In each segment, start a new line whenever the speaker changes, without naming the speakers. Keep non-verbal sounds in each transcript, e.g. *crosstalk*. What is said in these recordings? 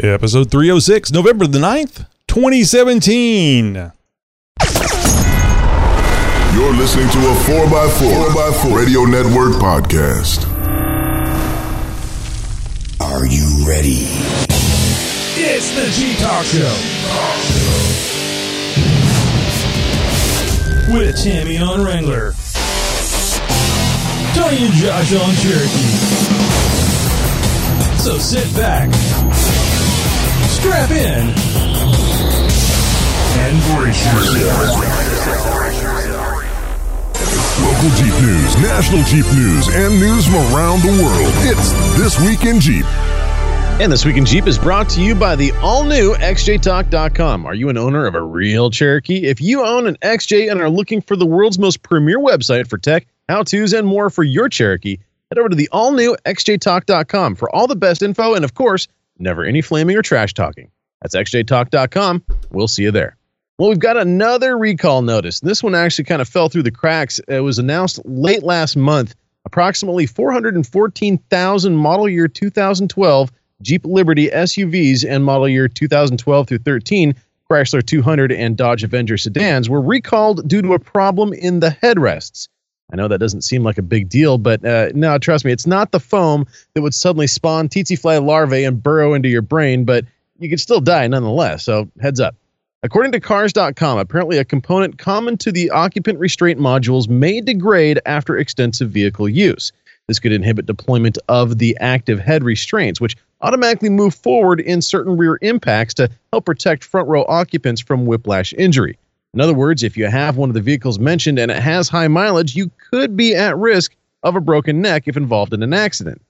Episode 306, November the 9th, 2017.
You're listening to a 4x4, 4x4 Radio Network podcast.
Are you ready?
It's the Jeep Talk Show. With Tammy on Wrangler. Tony and Josh on Cherokee. So sit back, strap in, and brace yourself.
Local Jeep news, national Jeep news, and news from around the world. It's This Week in Jeep.
And This Week in Jeep is brought to you by the all new XJTalk.com. Are you an owner of a real Cherokee? If you own an XJ and are looking for the world's most premier website for tech, how to's, and more for your Cherokee, head over to the all new XJTalk.com for all the best info and, of course, never any flaming or trash talking. That's XJTalk.com. We'll see you there. Well, we've got another recall notice. This one actually kind of fell through the cracks. It was announced late last month. Approximately 414,000 model year 2012 Jeep Liberty SUVs and model year 2012 through 13 Chrysler 200 and Dodge Avenger sedans were recalled due to a problem in the headrests. I know that doesn't seem like a big deal, but uh, no, trust me, it's not the foam that would suddenly spawn tsetse fly larvae and burrow into your brain, but you could still die nonetheless. So heads up. According to Cars.com, apparently a component common to the occupant restraint modules may degrade after extensive vehicle use. This could inhibit deployment of the active head restraints, which automatically move forward in certain rear impacts to help protect front row occupants from whiplash injury. In other words, if you have one of the vehicles mentioned and it has high mileage, you could be at risk of a broken neck if involved in an accident.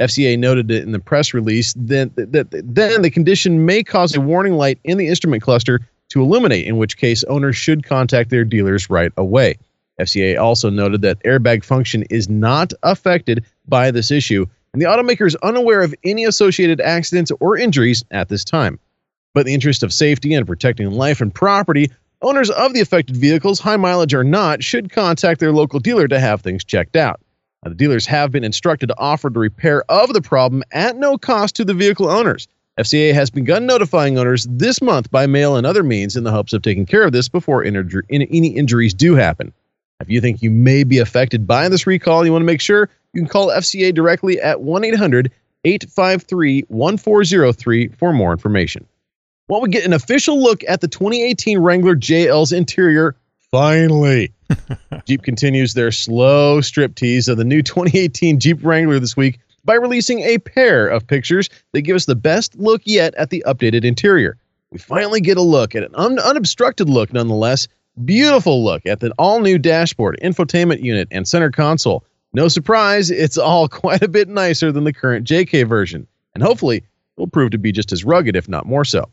FCA noted it in the press release that, that, that then the condition may cause a warning light in the instrument cluster to illuminate, in which case owners should contact their dealers right away. FCA also noted that airbag function is not affected by this issue, and the automaker is unaware of any associated accidents or injuries at this time. But in the interest of safety and protecting life and property, owners of the affected vehicles, high mileage or not, should contact their local dealer to have things checked out. Now, the dealers have been instructed to offer the repair of the problem at no cost to the vehicle owners. FCA has begun notifying owners this month by mail and other means in the hopes of taking care of this before any injuries do happen. If you think you may be affected by this recall, you want to make sure you can call FCA directly at 1 800 853 1403 for more information. While we get an official look at the 2018 Wrangler JL's interior, finally, *laughs* Jeep continues their slow strip tease of the new 2018 Jeep Wrangler this week by releasing a pair of pictures that give us the best look yet at the updated interior. We finally get a look at an un- unobstructed look, nonetheless. Beautiful look at the all new dashboard, infotainment unit, and center console. No surprise, it's all *laughs* quite a bit nicer than the current JK version, and hopefully it will prove to be just as rugged, if not more so.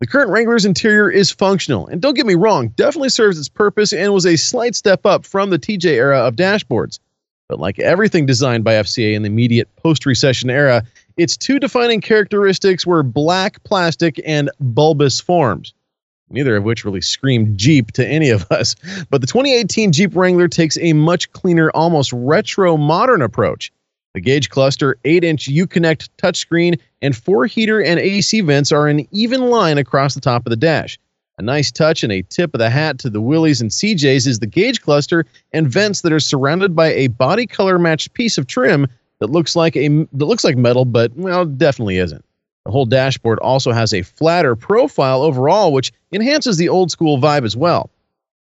The current Wrangler's interior is functional, and don't get me wrong, definitely serves its purpose and was a slight step up from the TJ era of dashboards. But like everything designed by FCA in the immediate post recession era, its two defining characteristics were black plastic and bulbous forms, neither of which really screamed Jeep to any of *laughs* us. But the 2018 Jeep Wrangler takes a much cleaner, almost retro modern approach. The gauge cluster, 8 inch Uconnect touchscreen, and four heater and AC vents are in even line across the top of the dash. A nice touch and a tip of the hat to the Willys and CJs is the gauge cluster and vents that are surrounded by a body color matched piece of trim that looks like a that looks like metal, but well, definitely isn't. The whole dashboard also has a flatter profile overall, which enhances the old school vibe as well.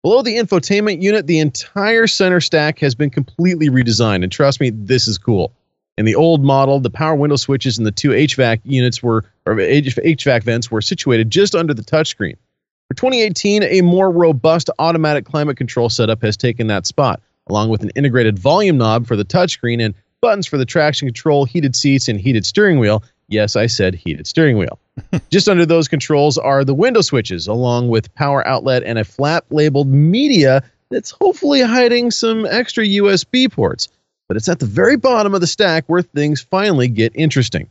Below the infotainment unit, the entire center stack has been completely redesigned, and trust me, this is cool. In the old model, the power window switches and the two HVAC units were, or HVAC vents were situated just under the touchscreen. For 2018, a more robust automatic climate control setup has taken that spot, along with an integrated volume knob for the touchscreen and buttons for the traction control, heated seats, and heated steering wheel. Yes, I said heated steering wheel. *laughs* Just under those controls are the window switches, along with power outlet and a flap labeled media that's hopefully hiding some extra USB ports. But it's at the very bottom of the stack where things finally get interesting.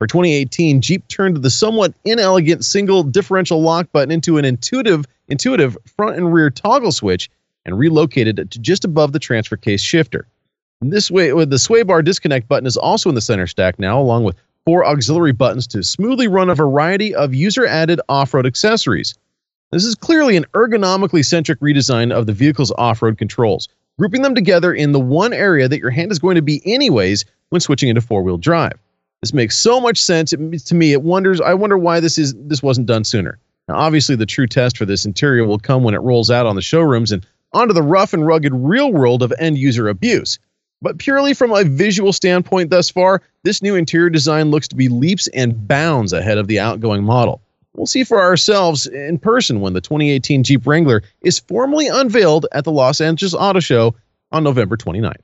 For 2018, Jeep turned the somewhat inelegant single differential lock button into an intuitive, intuitive front and rear toggle switch and relocated it to just above the transfer case shifter. And this way, the sway bar disconnect button is also in the center stack now, along with four auxiliary buttons to smoothly run a variety of user added off road accessories. This is clearly an ergonomically centric redesign of the vehicle's off road controls, grouping them together in the one area that your hand is going to be, anyways, when switching into four wheel drive. This makes so much sense it, to me. It wonders. I wonder why this is this wasn't done sooner. Now, obviously, the true test for this interior will come when it rolls out on the showrooms and onto the rough and rugged real world of end user abuse. But purely from a visual standpoint thus far, this new interior design looks to be leaps and bounds ahead of the outgoing model. We'll see for ourselves in person when the 2018 Jeep Wrangler is formally unveiled at the Los Angeles Auto Show on November 29th.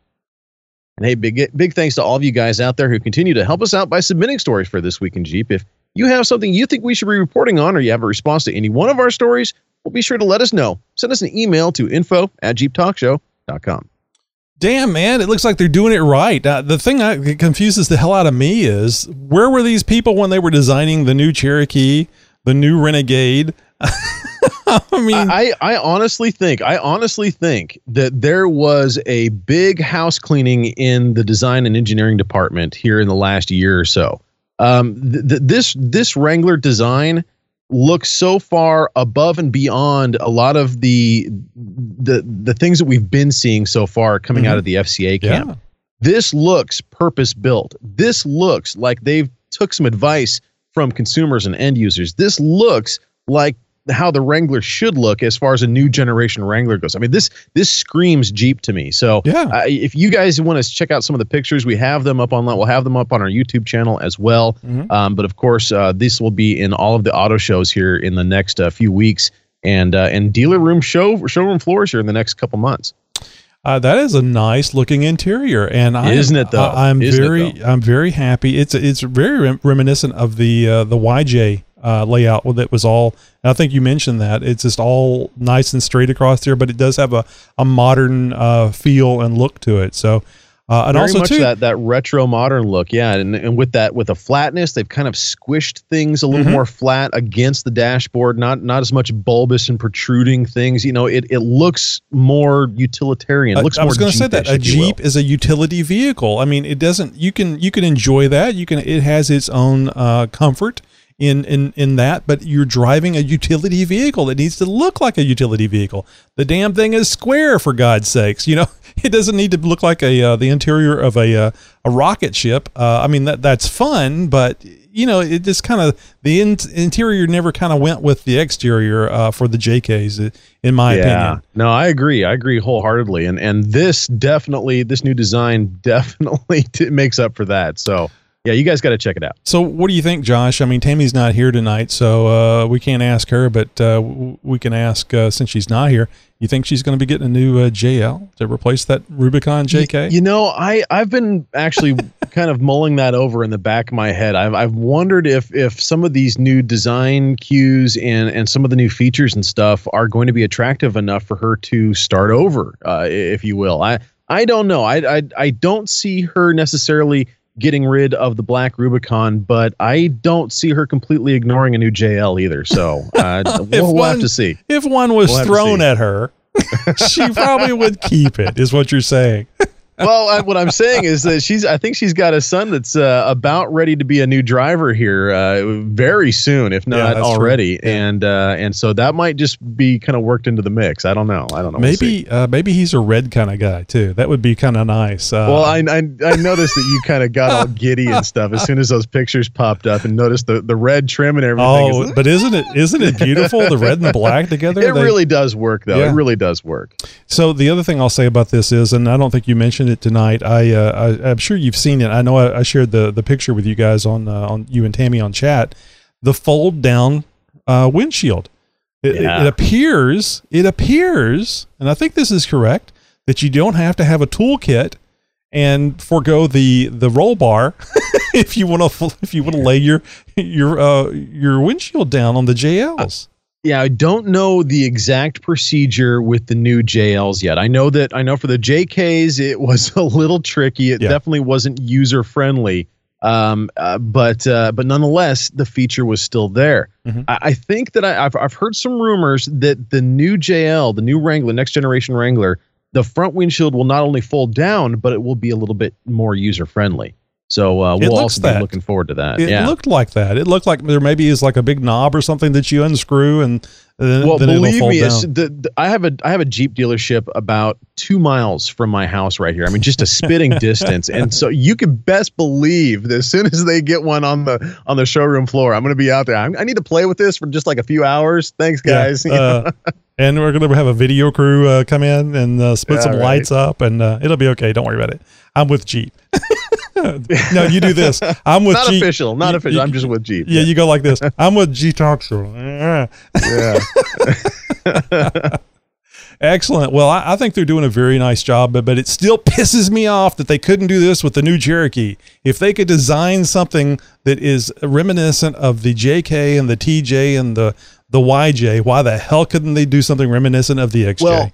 And hey, big big thanks to all of you guys out there who continue to help us out by submitting stories for this week in Jeep. If you have something you think we should be reporting on or you have a response to any one of our stories, well, be sure to let us know. Send us an email to info at jeeptalkshow.com.
Damn, man, it looks like they're doing it right. Uh, the thing that confuses the hell out of me is where were these people when they were designing the new Cherokee, the new Renegade? *laughs*
I mean, I, I honestly think, I honestly think that there was a big house cleaning in the design and engineering department here in the last year or so. Um, th- th- this this Wrangler design looks so far above and beyond a lot of the the the things that we've been seeing so far coming mm-hmm. out of the FCA camp. Yeah. This looks purpose built. This looks like they've took some advice from consumers and end users. This looks like how the Wrangler should look as far as a new generation Wrangler goes. I mean, this this screams Jeep to me. So, yeah. Uh, if you guys want to check out some of the pictures, we have them up online. We'll have them up on our YouTube channel as well. Mm-hmm. Um, but of course, uh, this will be in all of the auto shows here in the next uh, few weeks, and uh, and dealer room show showroom floors here in the next couple months.
Uh, that is a nice looking interior, and I,
isn't it though?
I, am very, I'm very happy. It's it's very reminiscent of the uh, the YJ uh, layout that was all. I think you mentioned that it's just all nice and straight across there, but it does have a a modern uh, feel and look to it. So. Uh, and
Very
also
much
too,
that that retro modern look, yeah, and, and with that with the flatness, they've kind of squished things a little mm-hmm. more flat against the dashboard, not not as much bulbous and protruding things. You know, it, it looks more utilitarian. It looks
I
was
going to say that a Jeep is a utility vehicle. I mean, it doesn't. You can you can enjoy that. You can. It has its own uh, comfort in in in that, but you're driving a utility vehicle. It needs to look like a utility vehicle. The damn thing is square, for God's sakes. You know, *laughs* it doesn't need to look like a uh, the interior of a uh, a rocket ship. Uh, I mean that that's fun, but you know, it just kind of the in, interior never kind of went with the exterior uh, for the JKs, in my yeah. opinion.
No, I agree. I agree wholeheartedly. And and this definitely, this new design *laughs* definitely t- *laughs* makes up for that. So yeah, you guys got to check it out.
So, what do you think, Josh? I mean, Tammy's not here tonight, so uh, we can't ask her, but uh, we can ask uh, since she's not here. You think she's going to be getting a new uh, JL to replace that Rubicon JK?
You, you know, I I've been actually *laughs* kind of mulling that over in the back of my head. I've I've wondered if if some of these new design cues and and some of the new features and stuff are going to be attractive enough for her to start over, uh, if you will. I I don't know. I I I don't see her necessarily getting rid of the black Rubicon, but I don't see her completely ignoring a new JL either. So uh, *laughs* we'll, we'll
one,
have to see.
If one was we'll thrown at her, *laughs* she probably would keep it, is what you're saying *laughs*
well, I, what I'm saying is that she's. I think she's got a son that's uh, about ready to be a new driver here uh, very soon, if not yeah, already. Yeah. And uh, and so that might just be kind of worked into the mix. I don't know. I don't know.
Maybe
we'll
uh, maybe he's a red kind of guy too. That would be kind of nice. Uh,
well, I, I, I noticed that you kind of got all giddy and *laughs* stuff as soon as those pictures popped up, and noticed the, the red trim and everything.
Oh, but isn't it isn't it beautiful? the red and the black together.
It they, really does work, though. Yeah. It really does work.
So the other thing I'll say about this is, and I don't think you mentioned it tonight. I uh, I, am sure you've seen it. I know I, I, shared the the picture with you guys on uh, on you and Tammy on chat. The fold down uh, windshield. It, yeah. it, it, appears it appears, and I think this is correct that you don't have to have a toolkit and forego the the roll bar *laughs* if you want to if you want to lay your your uh, your windshield down on the JLs
yeah, I don't know the exact procedure with the new JLs yet. I know that I know for the JKs it was *laughs* a little tricky. It yeah. definitely wasn't user friendly. Um, uh, but uh, but nonetheless, the feature was still there. Mm-hmm. I, I, think that I, have I've heard some rumors that the new JL, the new Wrangler, next generation Wrangler, the front windshield will not only fold down, but it will be a little bit more user friendly. So uh, we'll also
that.
be looking forward to that.
It
yeah.
looked like that. It looked like there maybe is like a big knob or something that you unscrew and then,
well,
then
believe
fold
me, the, the, I have a I have a Jeep dealership about two miles from my house right here. I mean, just a spitting *laughs* distance, and so you can best believe that as soon as they get one on the on the showroom floor, I'm going to be out there. I'm, I need to play with this for just like a few hours. Thanks, guys. Know? *laughs*
uh, and we're going to have a video crew uh, come in and uh, split
Yeah,
some
right.
lights up, and uh, it'll be okay. Don't worry about it. I'm with Jeep. *laughs* *laughs* no, you do this. I'm with
not
Jeep.
official, not
You-
official.
you-
I'm just with Jeep.
Yeah, you go like this. *laughs* I'm with Jeep Talk Show. Yeah.
yeah. *laughs*
Excellent. Well, I, I think they're doing a very nice job, but, but it still pisses me off that they couldn't do this with the new Cherokee. If they could design something that is reminiscent of the JK and the TJ and the the YJ, why the hell couldn't they do something reminiscent of the XJ?
Well,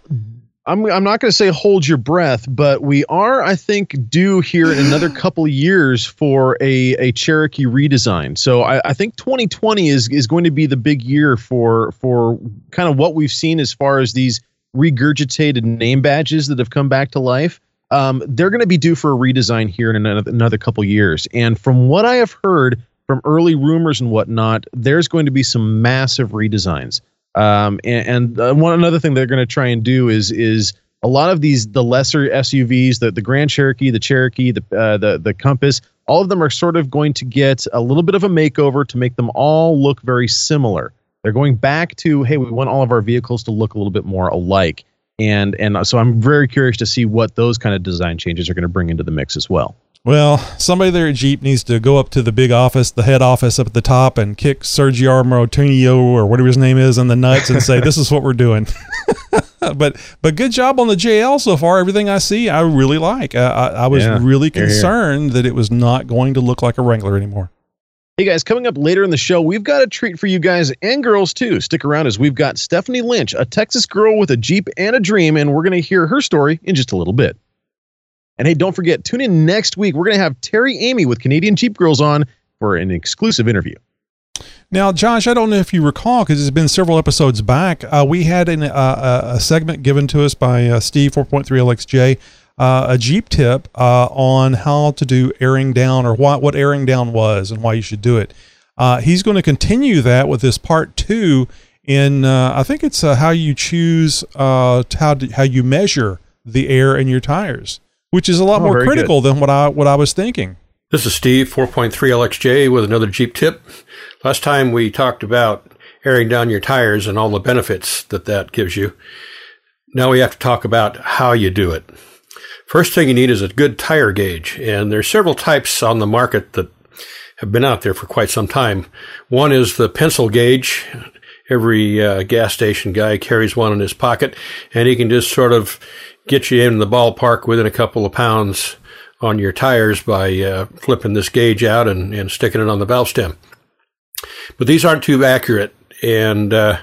I'm I'm not going to say hold your breath, but we are, I think, due here in another *sighs* couple years for a a Cherokee redesign. So I, I think 2020 is is going to be the big year for for kind of what we've seen as far as these regurgitated name badges that have come back to life. Um, they're going to be due for a redesign here in another, another couple years. And from what I have heard from early rumors and whatnot, there's going to be some massive redesigns. Um, and, and uh, one another thing they're going to try and do is is a lot of these the lesser SUVs, the the Grand Cherokee, the Cherokee, the uh, the the Compass, all of them are sort of going to get a little bit of a makeover to make them all look very similar. They're going back to hey, we want all of our vehicles to look a little bit more alike, and and so I'm very curious to see what those kind of design changes are going to bring into the mix as well.
Well, somebody there at Jeep needs to go up to the big office, the head office up at the top, and kick Sergio Morotunio or whatever his name is in the nuts and say, "This is what we're doing." *laughs* but but good job on the JL so far. Everything I see, I really like. Uh, I, I was
Yeah,
really
here, here.
concerned that it was not going to look like a Wrangler anymore.
Hey guys, coming up later in the show, we've got a treat for you guys and girls too. Stick around as we've got Stephanie Lynch, a Texas girl with a Jeep and a dream, and we're going to hear her story in just a little bit. And hey, don't forget, tune in next week. We're going to have Terry Amy with Canadian Jeep Girls on for an exclusive interview.
Now, Josh, I don't know if you recall because it's been several episodes back. Uh, we had an, uh, a segment given to us by uh, Steve 4.3 LXJ, uh, a Jeep tip uh, on how to do airing down or what, what airing down was and why you should do it. Uh, he's going to continue that with this part two in, uh, I think it's uh, how you choose uh, how, to, how you measure the air in your tires, which is a lot
Oh,
more
very good.
critical than what I, what I was thinking.
This is Steve, 4.3 LXJ, with another Jeep tip. Last time we talked about airing down your tires and all the benefits that that gives you. Now we have to talk about how you do it. First thing you need is a good tire gauge, and there's several types on the market that have been out there for quite some time. One is the pencil gauge. Every uh, gas station guy carries one in his pocket, and he can just sort of get you in the ballpark within a couple of pounds on your tires by uh, flipping this gauge out and, and sticking it on the valve stem. But these aren't too accurate, and uh,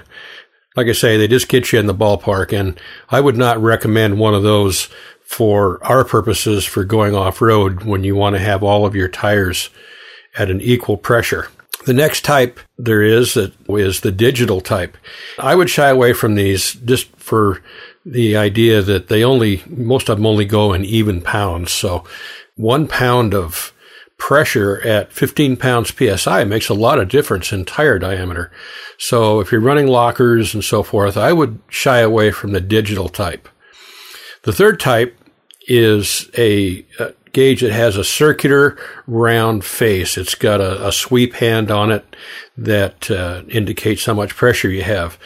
like I say, they just get you in the ballpark. And I would not recommend one of those for our purposes for going off road when you want to have all of your tires at an equal pressure. The next type there is that is the digital type. I would shy away from these just for the idea that they only most of them only go in even pounds. So one pound of pressure at 15 pounds psi makes a lot of difference in tire diameter. So if you're running lockers and so forth, I would shy away from the digital type. The third type is a, a gauge that has a circular round face. It's got a, a sweep hand on it that uh, indicates how much pressure you have.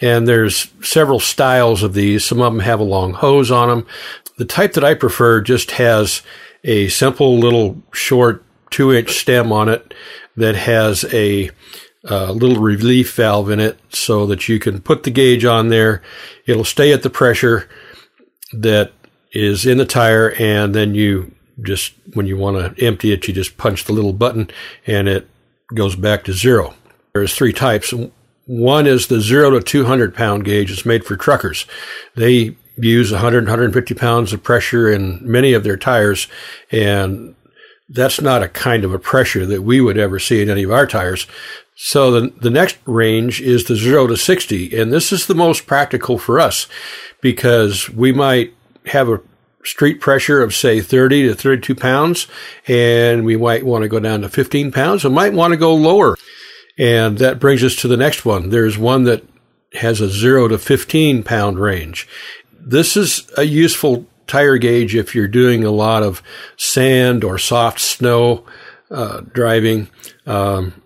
And there's several styles of these. Some of them have a long hose on them. The type that I prefer just has a simple little short two inch stem on it that has a uh, little relief valve in it so that you can put the gauge on there. It'll stay at the pressure that is in the tire and then you just, when you want to empty it, you just punch the little button and it goes back to zero. There's three types. One is the zero to 200 pound gauge. It's made for truckers. They use 100, 150 pounds of pressure in many of their tires. And that's not a kind of a pressure that we would ever see in any of our tires. So the, the next range is the zero to 60. And this is the most practical for us because we might have a street pressure of say 30 to 32 pounds and we might want to go down to 15 pounds. We might want to go lower. And that brings us to the next one. There's one that has a zero to 15 pound range. This is a useful tire gauge if you're doing a lot of sand or soft snow uh, driving. Um,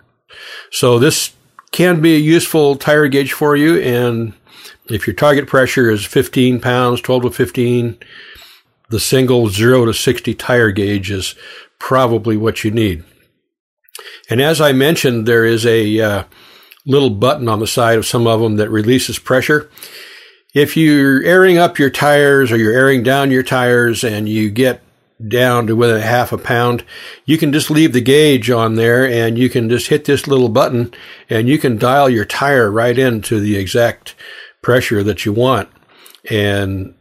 so this can be a useful tire gauge for you. And if your target pressure is 15 pounds, 12 to 15, the single 0 to 60 tire gauge is probably what you need. And as I mentioned, there is a uh, little button on the side of some of them that releases pressure. If you're airing up your tires or you're airing down your tires and you get down to within a half a pound, you can just leave the gauge on there and you can just hit this little button and you can dial your tire right into the exact pressure that you want. And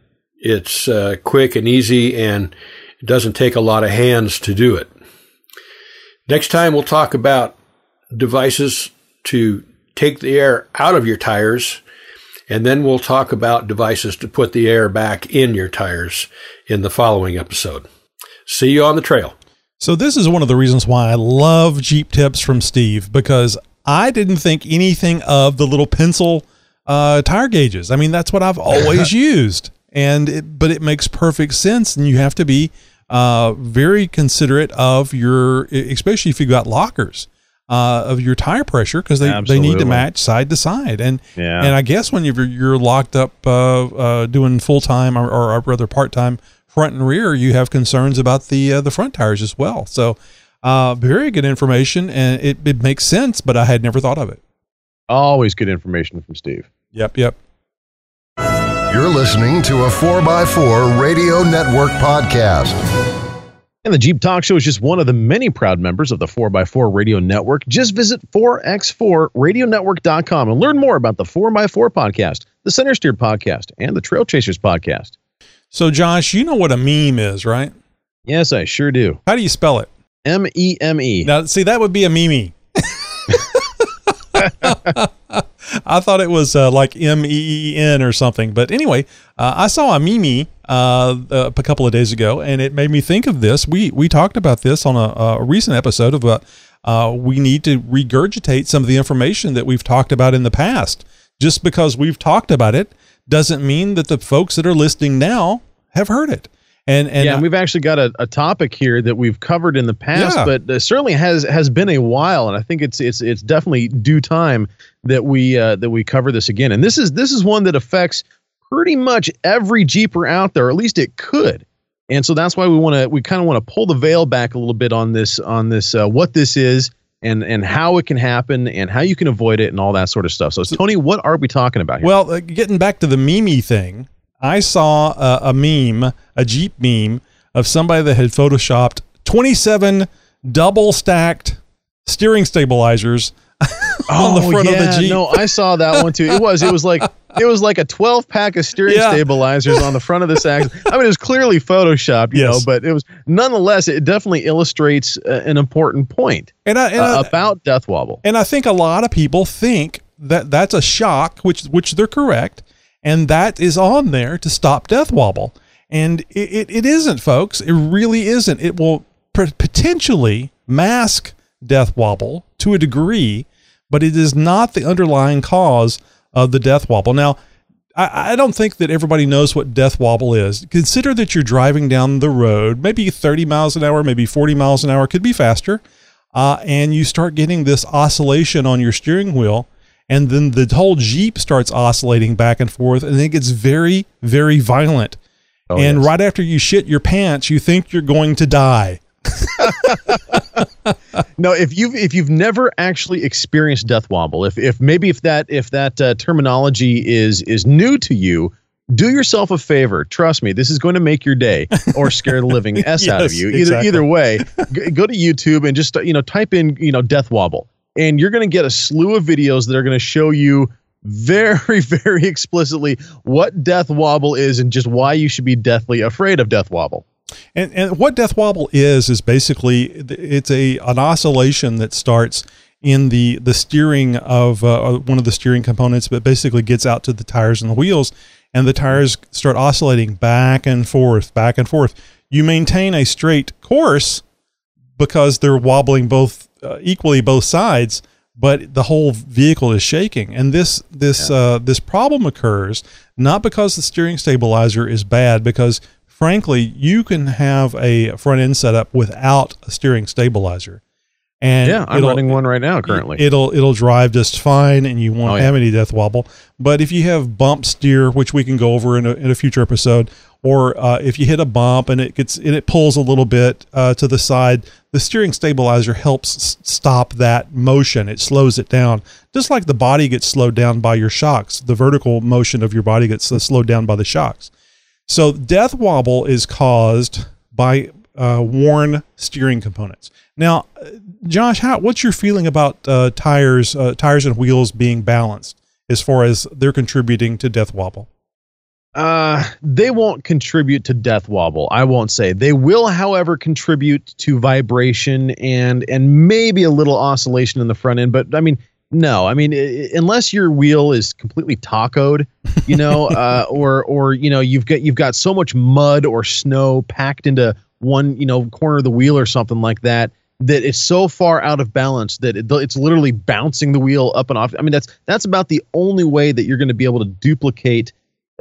it's uh, quick and easy and it doesn't take a lot of hands to do it. Next time we'll talk about devices to take the air out of your tires and then we'll talk about devices to put the air back in your tires in the following episode. See you on the trail.
So this is one of the reasons why I love Jeep tips from Steve because I didn't think anything of the little pencil uh, tire gauges. I mean, that's what I've *laughs* always used, and it, but it makes perfect sense, and you have to be uh, very considerate of your, especially if you've got lockers. Uh, of your tire pressure because they, they need to match side to side and yeah. and I guess when you're you're locked up uh, uh, doing full time or, or rather part time front and rear, you have concerns about the uh, the front tires as well. So, uh, very good information, and it, it makes sense, but I had never thought of it.
Always good information from Steve.
Yep, yep.
You're listening to a 4x4 Radio Network podcast.
And the Jeep Talk Show is just one of the many proud members of the 4x4 Radio Network. Just visit 4x4radionetwork.com and learn more about the 4x4 podcast, the Center Steer podcast, and the Trail Chasers podcast.
So, Josh, you know what a meme is, right?
Yes, I sure do.
How do you spell it?
M E M E.
Now, see, that would be a meme. *laughs* I thought it was uh, like M E E N or something. But anyway, uh, I saw a meme uh, a couple of days ago, and it made me think of this. We we talked about this on a, a recent episode about uh, we need to regurgitate some of the information that we've talked about in the past. Just because we've talked about it doesn't mean that the folks that are listening now have heard it. And, and
yeah, we've actually got a, a topic here that we've covered in the past, yeah. but uh, certainly has has been a while, and I think it's it's it's definitely due time that we uh, that we cover this again. And this is this is one that affects pretty much every Jeeper out there, or at least it could. And so that's why we want to we kind of want to pull the veil back a little bit on this on this uh, what this is and and how it can happen and how you can avoid it and all that sort of stuff. So, Tony, what are we talking about here?
Well, uh, getting back to the meme thing, I saw a, a meme, a Jeep meme of somebody that had photoshopped 27 double stacked steering stabilizers *laughs* on the front
yeah,
of the Jeep.
No, I saw that one too. It was it was like *laughs* it was like a 12 pack of steering yeah. stabilizers on the front of this axle. I mean, it was clearly photoshopped, you yes. know, but it was nonetheless it definitely illustrates uh, an important point and I, and uh, I, about death wobble.
And I think a lot of people think that that's a shock, which which they're correct, and that is on there to stop death wobble. And it, it, it isn't, folks. It really isn't. It will potentially mask death wobble to a degree but it is not the underlying cause of the death wobble. Now, I, I, don't think that everybody knows what death wobble is. Consider that you're driving down the road, maybe 30 miles an hour, maybe 40 miles an hour, could be faster, uh, and you start getting this oscillation on your steering wheel, and then the whole Jeep starts oscillating back and forth, and it gets very, very violent. Oh, and yes. right after you shit your pants, you think you're going to die. *laughs*
no, if you've if you've never actually experienced death wobble, if if maybe if that if that uh, terminology is is new to you, do yourself a favor. Trust me, this is going to make your day or scare the living *laughs* s yes, out of you. Either exactly. either way, g- go to YouTube and just you know type in you know death wobble, and you're going to get a slew of videos that are going to show you very *laughs* very explicitly what death wobble is and just why you should be deathly afraid of death wobble.
And, and what death wobble is is basically it's a an oscillation that starts in the the steering of uh, one of the steering components, but basically gets out to the tires and the wheels, and the tires start oscillating back and forth, back and forth. You maintain a straight course because they're wobbling both uh, equally both sides, but the whole vehicle is shaking. And this this uh, this problem occurs not because the steering stabilizer is bad, because frankly, you can have a front end setup without a steering stabilizer. And
yeah, I'm running one right now currently.
It'll it'll drive just fine, and you won't
Oh, yeah.
have any death wobble. But if you have bump steer, which we can go over in a, in a future episode, or uh, if you hit a bump and it gets and it pulls a little bit uh, to the side, the steering stabilizer helps s- stop that motion. It slows it down, just like the body gets slowed down by your shocks. The vertical motion of your body gets slowed down by the shocks. So death wobble is caused by uh, worn steering components. Now, Josh, how, what's your feeling about uh, tires, uh, tires and wheels being balanced as far as they're contributing to death wobble?
Uh, they won't contribute to death wobble. I won't say they will, however, contribute to vibration and and maybe a little oscillation in the front end. But I mean, no, I mean, i- i- unless your wheel is completely tacoed, you know, *laughs* uh, or or you know, you've got you've got so much mud or snow packed into one you know corner of the wheel or something like that that it's so far out of balance that it, it's literally bouncing the wheel up and off. I mean, that's that's about the only way that you're going to be able to duplicate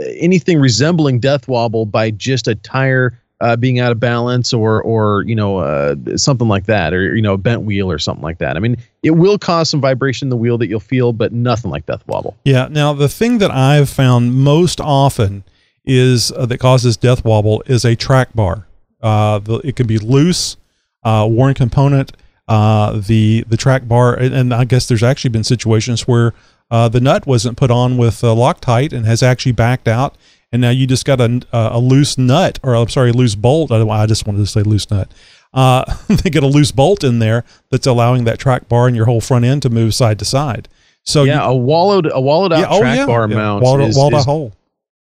uh, anything resembling death wobble by just a tire uh, being out of balance or or you know uh, something like that or you know a bent wheel or something like that. I mean, it will cause some vibration in the wheel that you'll feel, but nothing like death wobble.
Yeah. Now, the thing that I've found most often is uh, that causes death wobble is a track bar. Uh, the, it can be loose, uh, worn component. Uh, the the track bar, and, and I guess there's actually been situations where uh, the nut wasn't put on with uh, Loctite and has actually backed out, and now you just got a, a loose nut, or I'm sorry, loose bolt. I, I just wanted to say loose nut. Uh, *laughs* they get a loose bolt in there that's allowing that track bar and your whole front end to move side to side. So
yeah,
you,
a wallowed a wallowed out
yeah, oh
track
yeah,
bar
yeah.
mount
walled,
is,
walled
is-
hole.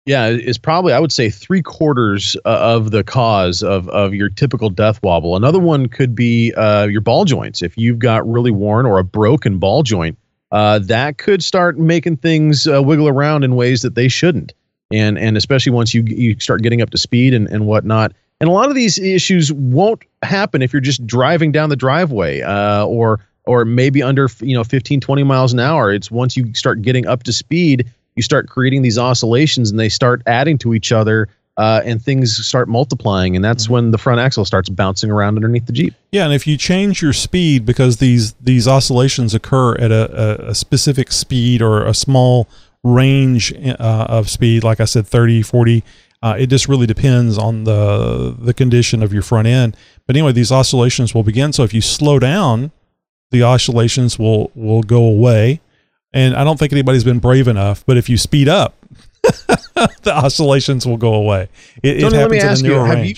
yeah is probably I would say three quarters uh, of the cause of of your typical death wobble. Another one could be uh, your ball joints. If you've got really worn or a broken ball joint, uh, that could start making things uh, wiggle around in ways that they shouldn't. And and especially once you you start getting up to speed and and whatnot. And a lot of these issues won't happen if you're just driving down the driveway uh, or or maybe under you know 15 20 miles an hour. It's once you start getting up to speed you start creating these oscillations and they start adding to each other uh, and things start multiplying. And that's when the front axle starts bouncing around underneath the jeep.
Yeah, and if you change your speed because these these oscillations occur at a, a, a specific speed or a small range uh, of speed, like I said, 30, 40, uh, it just really depends on the the condition of your front end. But anyway, these oscillations will begin. So if you slow down, the oscillations will will go away. And I don't think anybody's been brave enough. But if you speed up, *laughs* the oscillations will go away. It, it
Tony, let me
happens
ask you, have you-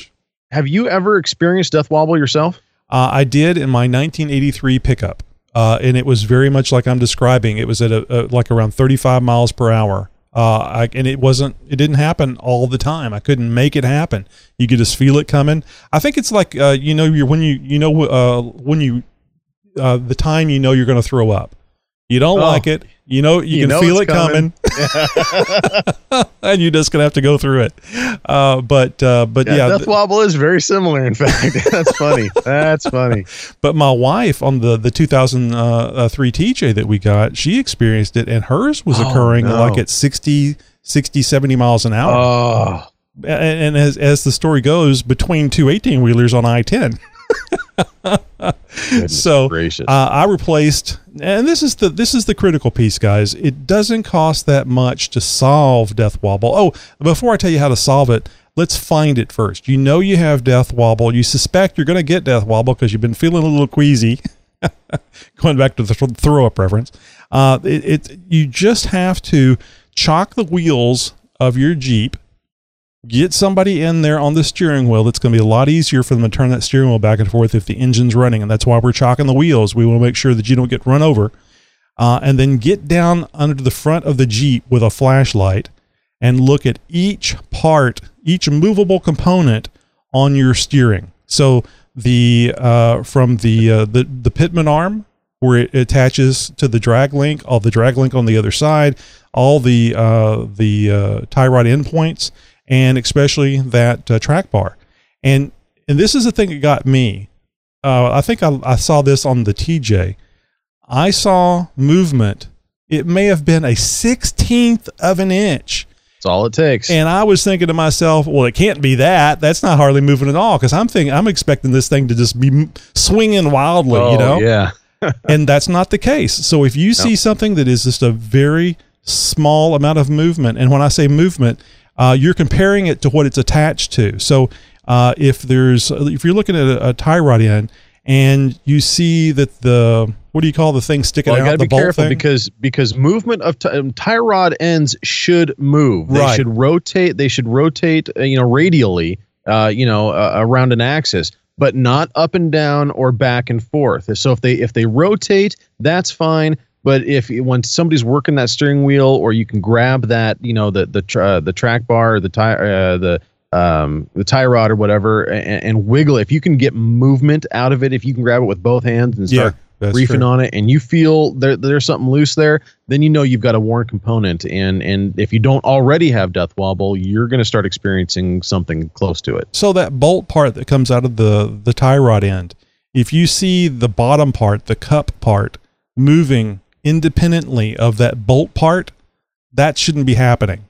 have you ever experienced death wobble yourself
Uh, I did in my 1983 pickup, uh, and it was very much like I'm describing. It was at a, a like around 35 miles per hour, uh, I, and it wasn't. It didn't happen all the time. I couldn't make it happen. You could just feel it coming. I think it's like uh, you know you're when you you know uh, when you uh, the time you know you're going to throw up. You don't
Oh.
like it. You know you,
You
can
know
feel it coming, *laughs* and you're just gonna have to go through it. Uh, but uh, but yeah,
death
th-
wobble is very similar in fact *laughs* that's funny that's funny *laughs*
But my wife on the the 2003 TJ that we got, she experienced it, and hers was
Oh,
occurring
no.
like at 60, 60, 70 miles an hour.
oh
and, and as as the story goes, between two 18 wheelers on I 10. So
gracious
uh, I replaced, and this is the this is the critical piece, guys. It doesn't cost that much to solve death wobble. Oh, before I tell you how to solve it, let's find it first. You know you have death wobble. You suspect you're going to get death wobble because you've been feeling a little queasy. *laughs* Going back to the throw up reference, uh, it, it you just have to chalk the wheels of your Jeep get somebody in there on the steering wheel that's going to be a lot easier for them to turn that steering wheel back and forth if the engine's running and that's why we're chalking the wheels. We want to make sure that you don't get run over. Uh, and then get down under the front of the jeep with a flashlight and look at each part each movable component on your steering. So the uh, from the uh, the the pitman arm where it attaches to the drag link all the drag link on the other side all the uh, the uh, tie rod endpoints, and especially that uh, track bar. And and this is the thing that got me. Uh, I think I, I saw this on the TJ. I saw movement. It may have been a sixteenth of an inch.
That's all it takes.
And I was thinking to myself, well, it can't be that. That's not hardly moving at all. Because I'm thinking, I'm expecting this thing to just be swinging wildly,
oh,
you know?
Yeah. *laughs*
and that's not the case. So if you see something that is just a very small amount of movement, and when I say movement, uh, you're comparing it to what it's attached to. So uh, if there's if you're looking at a, a tie rod end and you see that the what do you call the thing sticking
Well, you
out
got to
the
be careful
thing?
because because movement of t- um, tie rod ends should move. They
Right.
should rotate. They should rotate. Uh, you know, radially. Uh, you know, uh, around an axis, but not up and down or back and forth. So if they if they rotate, that's fine. But if when somebody's working that steering wheel, or you can grab that, you know, the the tra- the track bar, or the tire, uh, the um, the tie rod or whatever, and, and wiggle. it. If you can get movement out of it, if you can grab it with both hands and start
that's
reefing
true.
on it and you feel there, there's something loose there, then you know you've got a worn component. And and if you don't already have death wobble, you're going to start experiencing something close to it.
So that bolt part that comes out of the the tie rod end, if you see the bottom part, the cup part, moving independently of that bolt part, that shouldn't be happening.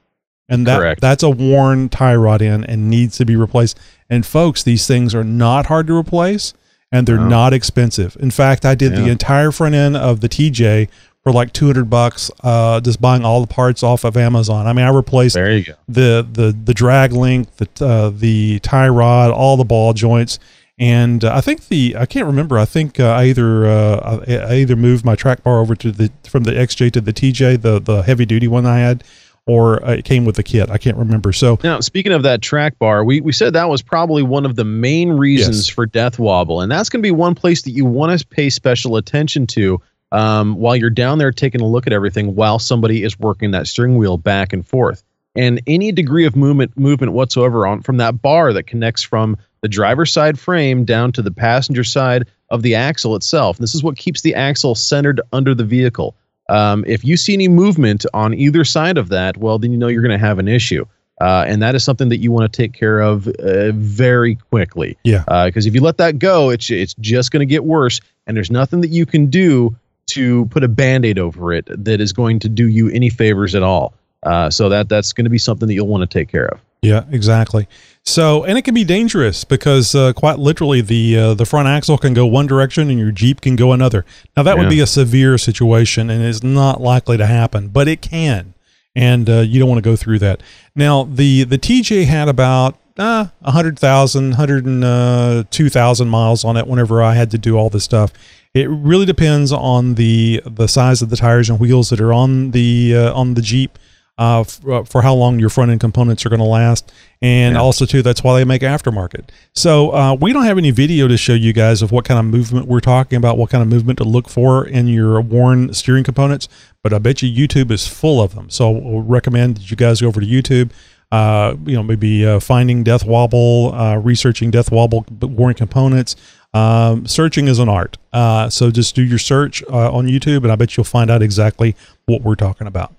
And that
Correct.
that's a worn tie rod end and needs to be replaced. And folks, these things are not hard to replace and they're
No.
not expensive. In fact, I did the entire front end of the TJ for like 200 bucks uh just buying all the parts off of Amazon. I mean, I replaced
There you go.
the the the drag link, the uh, the tie rod, all the ball joints, and uh, I think the I can't remember. I think uh, I either uh, I, I either moved my track bar over to the from the XJ to the TJ, the the heavy duty one I had, or uh, it came with the kit. I can't remember. So
Now, speaking of that track bar, we, we said that was probably one of the main reasons
Yes.
for death wobble. And that's going to be one place that you want to pay special attention to um, while you're down there taking a look at everything while somebody is working that steering wheel back and forth. And any degree of movement movement whatsoever on from that bar that connects from the driver's side frame down to the passenger side of the axle itself. This is what keeps the axle centered under the vehicle. Um, if you see any movement on either side of that, well, then you know you're going to have an issue. Uh, and that is something that you want to take care of uh, very quickly.
Yeah.
Because if you let that go, it's it's just going to get worse, and there's nothing that you can do to put a band-aid over it that is going to do you any favors at all. Uh, so that that's going to be something that you'll want to take care of.
Yeah, exactly. So, and it can be dangerous because uh, quite literally the uh, the front axle can go one direction and your Jeep can go another. Now that would be a severe situation and is not likely to happen, but it can, and uh, you don't want to go through that. Now the the TJ had about uh, 100,000, 102,000 miles on it whenever I had to do all this stuff. It really depends on the the size of the tires and wheels that are on the uh, on the Jeep uh, f- uh, for how long your front end components are going to last, and
Yeah.
also too that's why they make aftermarket. So uh, we don't have any video to show you guys of what kind of movement we're talking about, what kind of movement to look for in your worn steering components. But I bet you YouTube is full of them. So we'll recommend that you guys go over to YouTube. Uh, you know, maybe uh, finding death wobble, uh, researching death wobble worn components. Um, searching is an art. Uh, so just do your search uh, on YouTube, and I bet you'll find out exactly what we're talking about.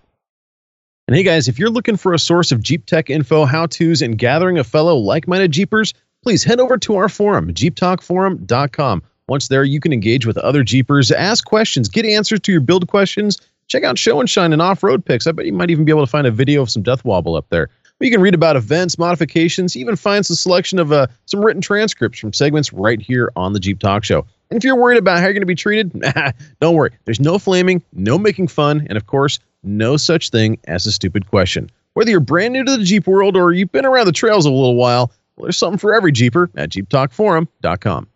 And hey guys, if you're looking for a source of Jeep tech info, how to's, and gathering a fellow like minded Jeepers, please head over to our forum, jeeptalkforum.com. Once there, you can engage with other Jeepers, ask questions, get answers to your build questions, check out Show and Shine and off road pics. I bet you might even be able to find a video of some Death Wobble up there. You can read about events, modifications, even find some selection of uh, some written transcripts from segments right here on the Jeep Talk Show. And if you're worried about how you're going to be treated, *laughs* don't worry. There's no flaming, no making fun, and of course, no such thing as a stupid question. Whether you're brand new to the Jeep world or you've been around the trails a little while, well, there's something for every Jeeper at JeepTalkForum.com.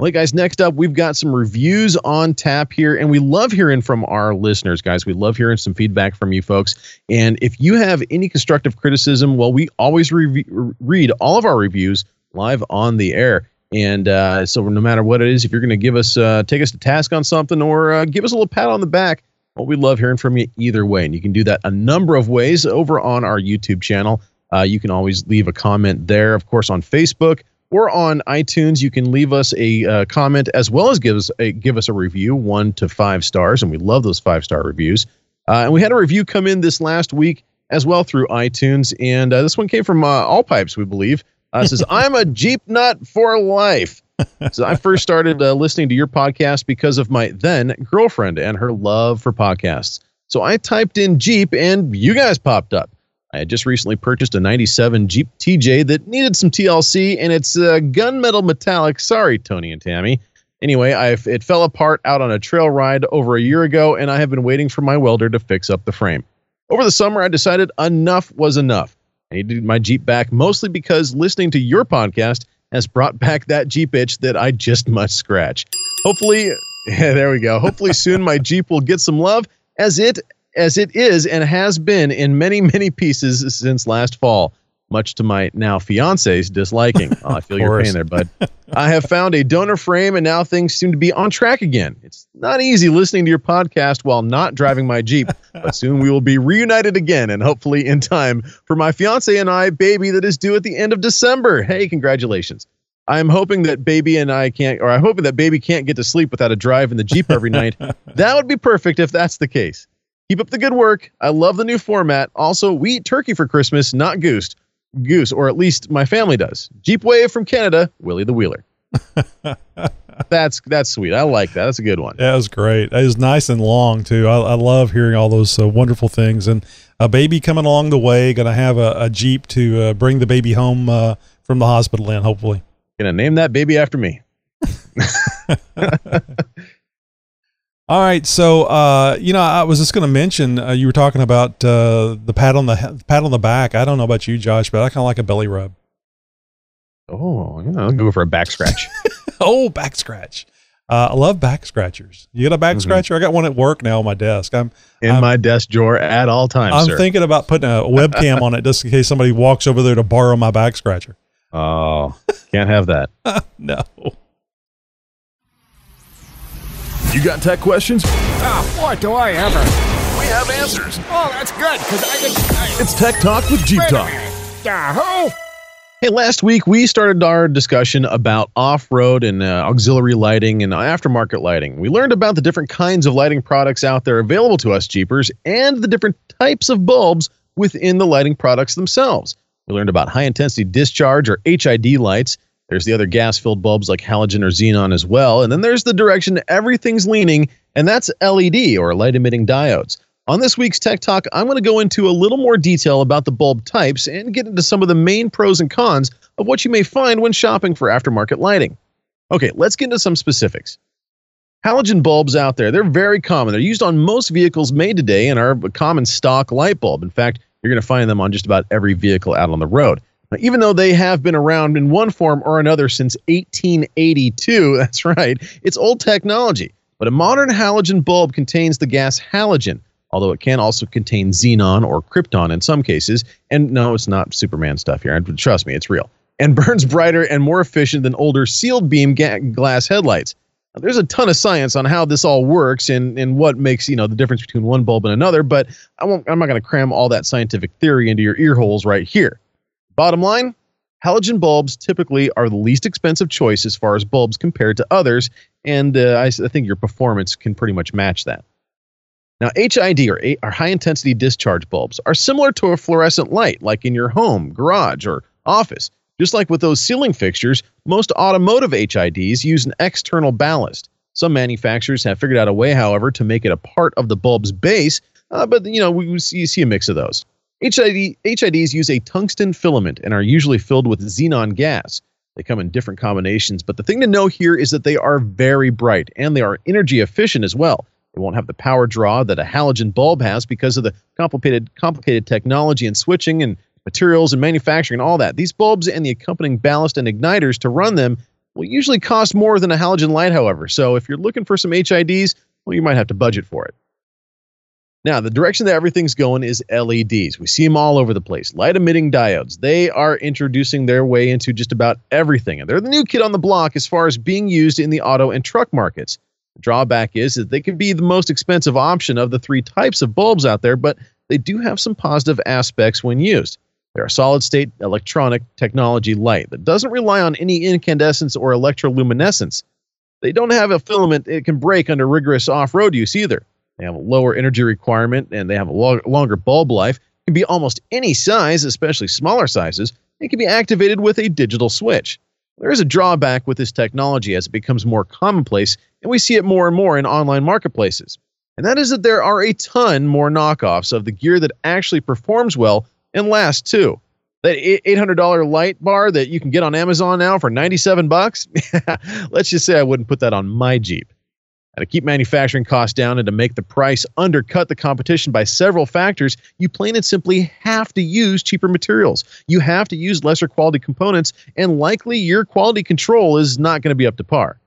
Well, hey guys, next up, we've got some reviews on tap here, and we love hearing from our listeners, guys. We love hearing some feedback from you folks. And if you have any constructive criticism, well, we always re- read all of our reviews live on the air. And uh, so, no matter what it is, if you're going to give us, uh, take us to task on something or uh, give us a little pat on the back, well, we love hearing from you either way. And you can do that a number of ways over on our YouTube channel. Uh, you can always leave a comment there, of course, on Facebook or on iTunes. You can leave us a uh, comment as well as give us a give us a review, one to five stars, and we love those five star reviews. Uh, and we had a review come in this last week as well through iTunes. And uh, this one came from uh, All Pipes, we believe. Uh, says, *laughs* I'm a Jeep nut for life. So I first started uh, listening to your podcast because of my then girlfriend and her love for podcasts. So I typed in Jeep and you guys popped up. I had just recently purchased a 97 Jeep TJ that needed some TLC and it's uh, gunmetal metallic. Sorry, Tony and Tammy. Anyway, I it fell apart out on a trail ride over a year ago and I have been waiting for my welder to fix up the frame. Over the summer, I decided enough was enough. I needed my Jeep back mostly because listening to your podcast has brought back that Jeep itch that I just must scratch. Hopefully, *laughs* yeah, there we go. Hopefully soon my Jeep will get some love as it as it is and has been in many many pieces since last fall much to my now fiance's disliking. *laughs* Oh, I feel your pain there, bud. *laughs* I have found a donor frame, and now things seem to be on track again. It's not easy listening to your podcast while not driving my Jeep, but *laughs* soon we will be reunited again, and hopefully in time for my fiance and I baby that is due at the end of December. Hey, congratulations. I'm hoping that baby and I can't, or I'm hoping that baby can't get to sleep without a drive in the Jeep every night. *laughs* that would be perfect if that's the case. Keep up the good work. I love the new format. Also, we eat turkey for Christmas, not goose goose, or at least my family does. Jeep Wave from Canada, Willie the Wheeler. *laughs* that's that's sweet. I like that. That's a good one.
That was great. It was nice and long too. I, I love hearing all those uh, wonderful things. And a baby coming along the way, going to have a, a, Jeep to uh, bring the baby home uh, from the hospital in. Hopefully,
gonna name that baby after me. *laughs* *laughs*
All right, so uh, you know, I was just going to mention uh, you were talking about uh, the pat on the pat on the back. I don't know about you, Josh, but I kind of like a belly rub.
Oh, yeah, I'll go for a back scratch. *laughs*
oh, back scratch. Uh, I love back scratchers. You got a back mm-hmm. scratcher? I got one at work now on my desk. I'm
in
I'm,
my desk drawer at all times.
I'm
sir.
thinking about putting a webcam on it just in case somebody walks over there to borrow my back scratcher. *laughs*
Oh, can't have that. *laughs*
no.
You got tech questions?
Oh, what do I ever.
We have answers.
Oh, that's good, because I can.
It's Tech Talk with Jeep Talk.
Yahoo!
Hey, last week we started our discussion about off road and uh, auxiliary lighting and aftermarket lighting. We learned about the different kinds of lighting products out there available to us Jeepers and the different types of bulbs within the lighting products themselves. We learned about high intensity discharge or HID lights there's the other gas filled bulbs like halogen or xenon as well. And then there's the direction everything's leaning, and that's LED or light emitting diodes. On this week's Tech Talk, I'm going to go into a little more detail about the bulb types and get into some of the main pros and cons of what you may find when shopping for aftermarket lighting. Okay, let's get into some specifics. Halogen bulbs out there, they're very common. They're used on most vehicles made today and are a common stock light bulb. In fact, you're going to find them on just about every vehicle out on the road. Now, even though they have been around in one form or another since 1882, *laughs* that's right, it's old technology. But a modern halogen bulb contains the gas halogen, although it can also contain xenon or krypton in some cases. And no, it's not Superman stuff here. Trust me, it's real. And *laughs* burns brighter and more efficient than older sealed beam ga- glass headlights. Now, there's a ton of science on how this all works and, and what makes you know the difference between one bulb and another, but I won't, I'm not going to cram all that scientific theory into your ear holes right here. Bottom line, halogen bulbs typically are the least expensive choice as far as bulbs compared to others, and uh, I, I, think your performance can pretty much match that. Now, HID or, or high intensity discharge bulbs are similar to a fluorescent light, like in your home, garage, or office. Just like with those ceiling fixtures, most automotive HIDs use an external ballast. Some manufacturers have figured out a way, however, to make it a part of the bulb's base, uh, but you know we, we see, you see a mix of those. HID, HIDs use a tungsten filament and are usually filled with xenon gas. They come in different combinations, but the thing to know here is that they are very bright and they are energy efficient as well. They won't have the power draw that a halogen bulb has because of the complicated complicated technology and switching and materials and manufacturing and all that. These bulbs and the accompanying ballast and igniters to run them will usually cost more than a halogen light, however. So if you're looking for some HIDs, well, you might have to budget for it. Now, the direction that everything's going is LEDs. We see them all over the place. Light emitting diodes. They are introducing their way into just about everything. And they're the new kid on the block as far as being used in the auto and truck markets. The drawback is that they can be the most expensive option of the three types of bulbs out there, but they do have some positive aspects when used. They're a solid state electronic technology light that doesn't rely on any incandescence or electroluminescence. They don't have a filament it can break under rigorous off road use either. They have a lower energy requirement and they have a lo- longer bulb life. Can be almost any size, especially smaller sizes. It can be activated with a digital switch. There is a drawback with this technology as it becomes more commonplace, and we see it more and more in online marketplaces. And that is that there are a ton more knockoffs of the gear that actually performs well and lasts too. That $800 light bar that you can get on Amazon now for 97 bucks, *laughs* let's just say I wouldn't put that on my Jeep. To keep manufacturing costs down and to make the price undercut the competition by several factors, you plain and simply have to use cheaper materials. You have to use lesser quality components, and likely your quality control is not going to be up to par.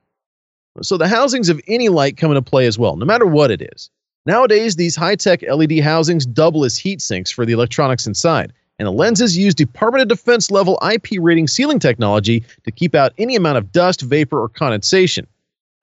So the housings of any light come into play as well, no matter what it is. Nowadays, these high tech LED housings double as heat sinks for the electronics inside, and the lenses use Department of Defense level IP rating sealing technology to keep out any amount of dust, vapor, or condensation.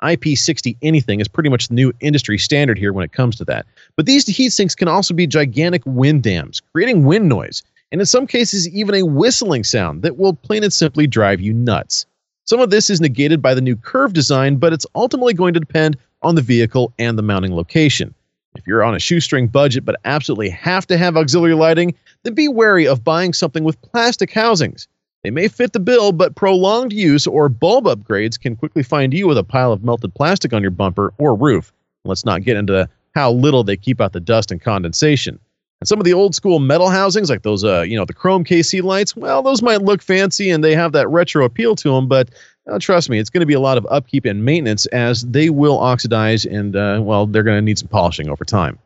IP60 anything is pretty much the new industry standard here when it comes to that. But these heat sinks can also be gigantic wind dams, creating wind noise, and in some cases, even a whistling sound that will plain and simply drive you nuts. Some of this is negated by the new curve design, but it's ultimately going to depend on the vehicle and the mounting location. If you're on a shoestring budget but absolutely have to have auxiliary lighting, then be wary of buying something with plastic housings. They may fit the bill, but prolonged use or bulb upgrades can quickly find you with a pile of melted plastic on your bumper or roof. Let's not get into how little they keep out the dust and condensation. And some of the old school metal housings, like those, uh, you know, the chrome KC lights, well, those might look fancy and they have that retro appeal to them, but uh, trust me, it's going to be a lot of upkeep and maintenance as they will oxidize and, uh, well, they're going to need some polishing over time.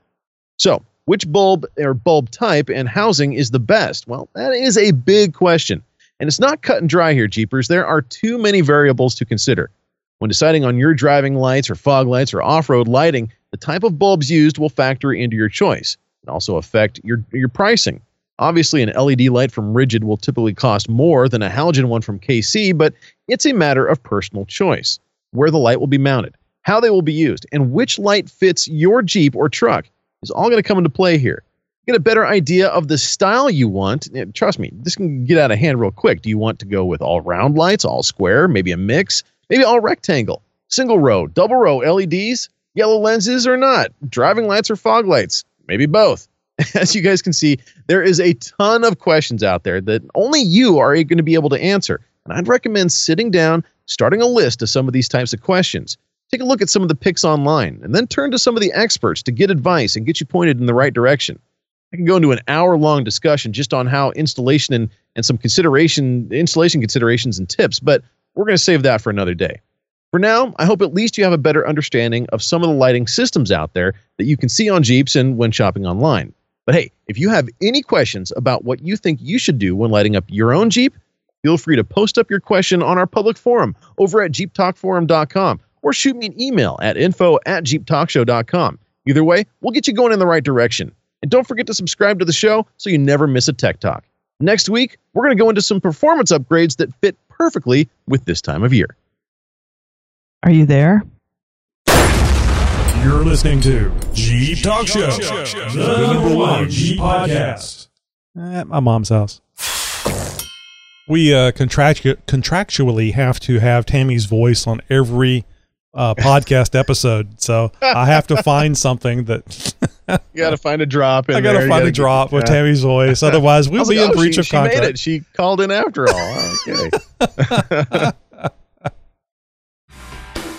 So, which bulb or bulb type and housing is the best? Well, that is a big question. And it's not cut and dry here, Jeepers. There are too many variables to consider. When deciding on your driving lights or fog lights or off road lighting, the type of bulbs used will factor into your choice and also affect your, your pricing. Obviously, an LED light from Rigid will typically cost more than a halogen one from KC, but it's a matter of personal choice. Where the light will be mounted, how they will be used, and which light fits your Jeep or truck is all going to come into play here get a better idea of the style you want. Trust me, this can get out of hand real quick. Do you want to go with all round lights, all square, maybe a mix, maybe all rectangle, single row, double row LEDs, yellow lenses or not, driving lights or fog lights, maybe both? *laughs* As you guys can see, there is a ton of questions out there that only you are going to be able to answer. And I'd recommend sitting down, starting a list of some of these types of questions. Take a look at some of the picks online, and then turn to some of the experts to get advice and get you pointed in the right direction. I can go into an hour long discussion just on how installation and, and some consideration, installation considerations and tips, but we're going to save that for another day. For now, I hope at least you have a better understanding of some of the lighting systems out there that you can see on Jeeps and when shopping online. But hey, if you have any questions about what you think you should do when lighting up your own Jeep, feel free to post up your question on our public forum over at jeeptalkforum.com or shoot me an email at info at jeeptalkshow.com. Either way, we'll get you going in the right direction. And don't forget to subscribe to the show so you never miss a Tech Talk. Next week, we're going to go into some performance upgrades that fit perfectly with this time of year.
Are you there?
You're listening to Jeep Talk Show, the number one Jeep podcast.
At my mom's house. We uh, contractu- contractually have to have Tammy's voice on every uh, podcast episode, so I have to find something that *laughs*
you got to find a drop.
I got to find a drop with Tammy's voice. Otherwise, we'll be like, in oh, breach
she,
of contract.
She made it. She called in after all. Okay. *laughs*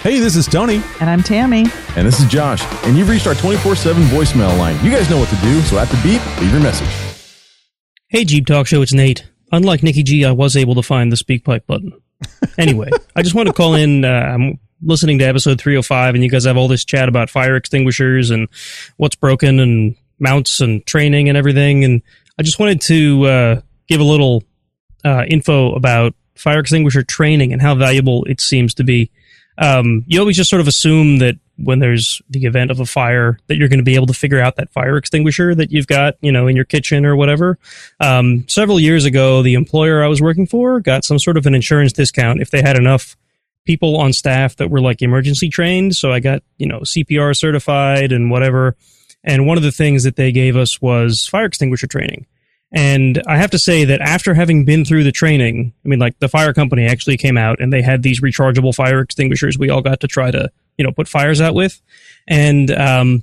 hey, this is Tony.
And I'm Tammy.
And this is Josh. And you've reached our 24 7 voicemail line. You guys know what to do. So at the beep, leave your message.
Hey, Jeep Talk Show. It's Nate. Unlike Nikki G, I was able to find the SpeakPipe button. Anyway, *laughs* I just want to call in. Uh, I'm listening to episode 305 and you guys have all this chat about fire extinguishers and what's broken and mounts and training and everything. And I just wanted to uh, give a little uh, info about fire extinguisher training and how valuable it seems to be. Um, you always just sort of assume that when there's the event of a fire that you're going to be able to figure out that fire extinguisher that you've got, you know, in your kitchen or whatever. Um, several years ago, the employer I was working for got some sort of an insurance discount if they had enough people on staff that were like emergency trained. So I got, you know, CPR certified and whatever. And one of the things that they gave us was fire extinguisher training. And I have to say that after having been through the training, I mean, like the fire company actually came out and they had these rechargeable fire extinguishers we all got to try to, you know, put fires out with. And, um,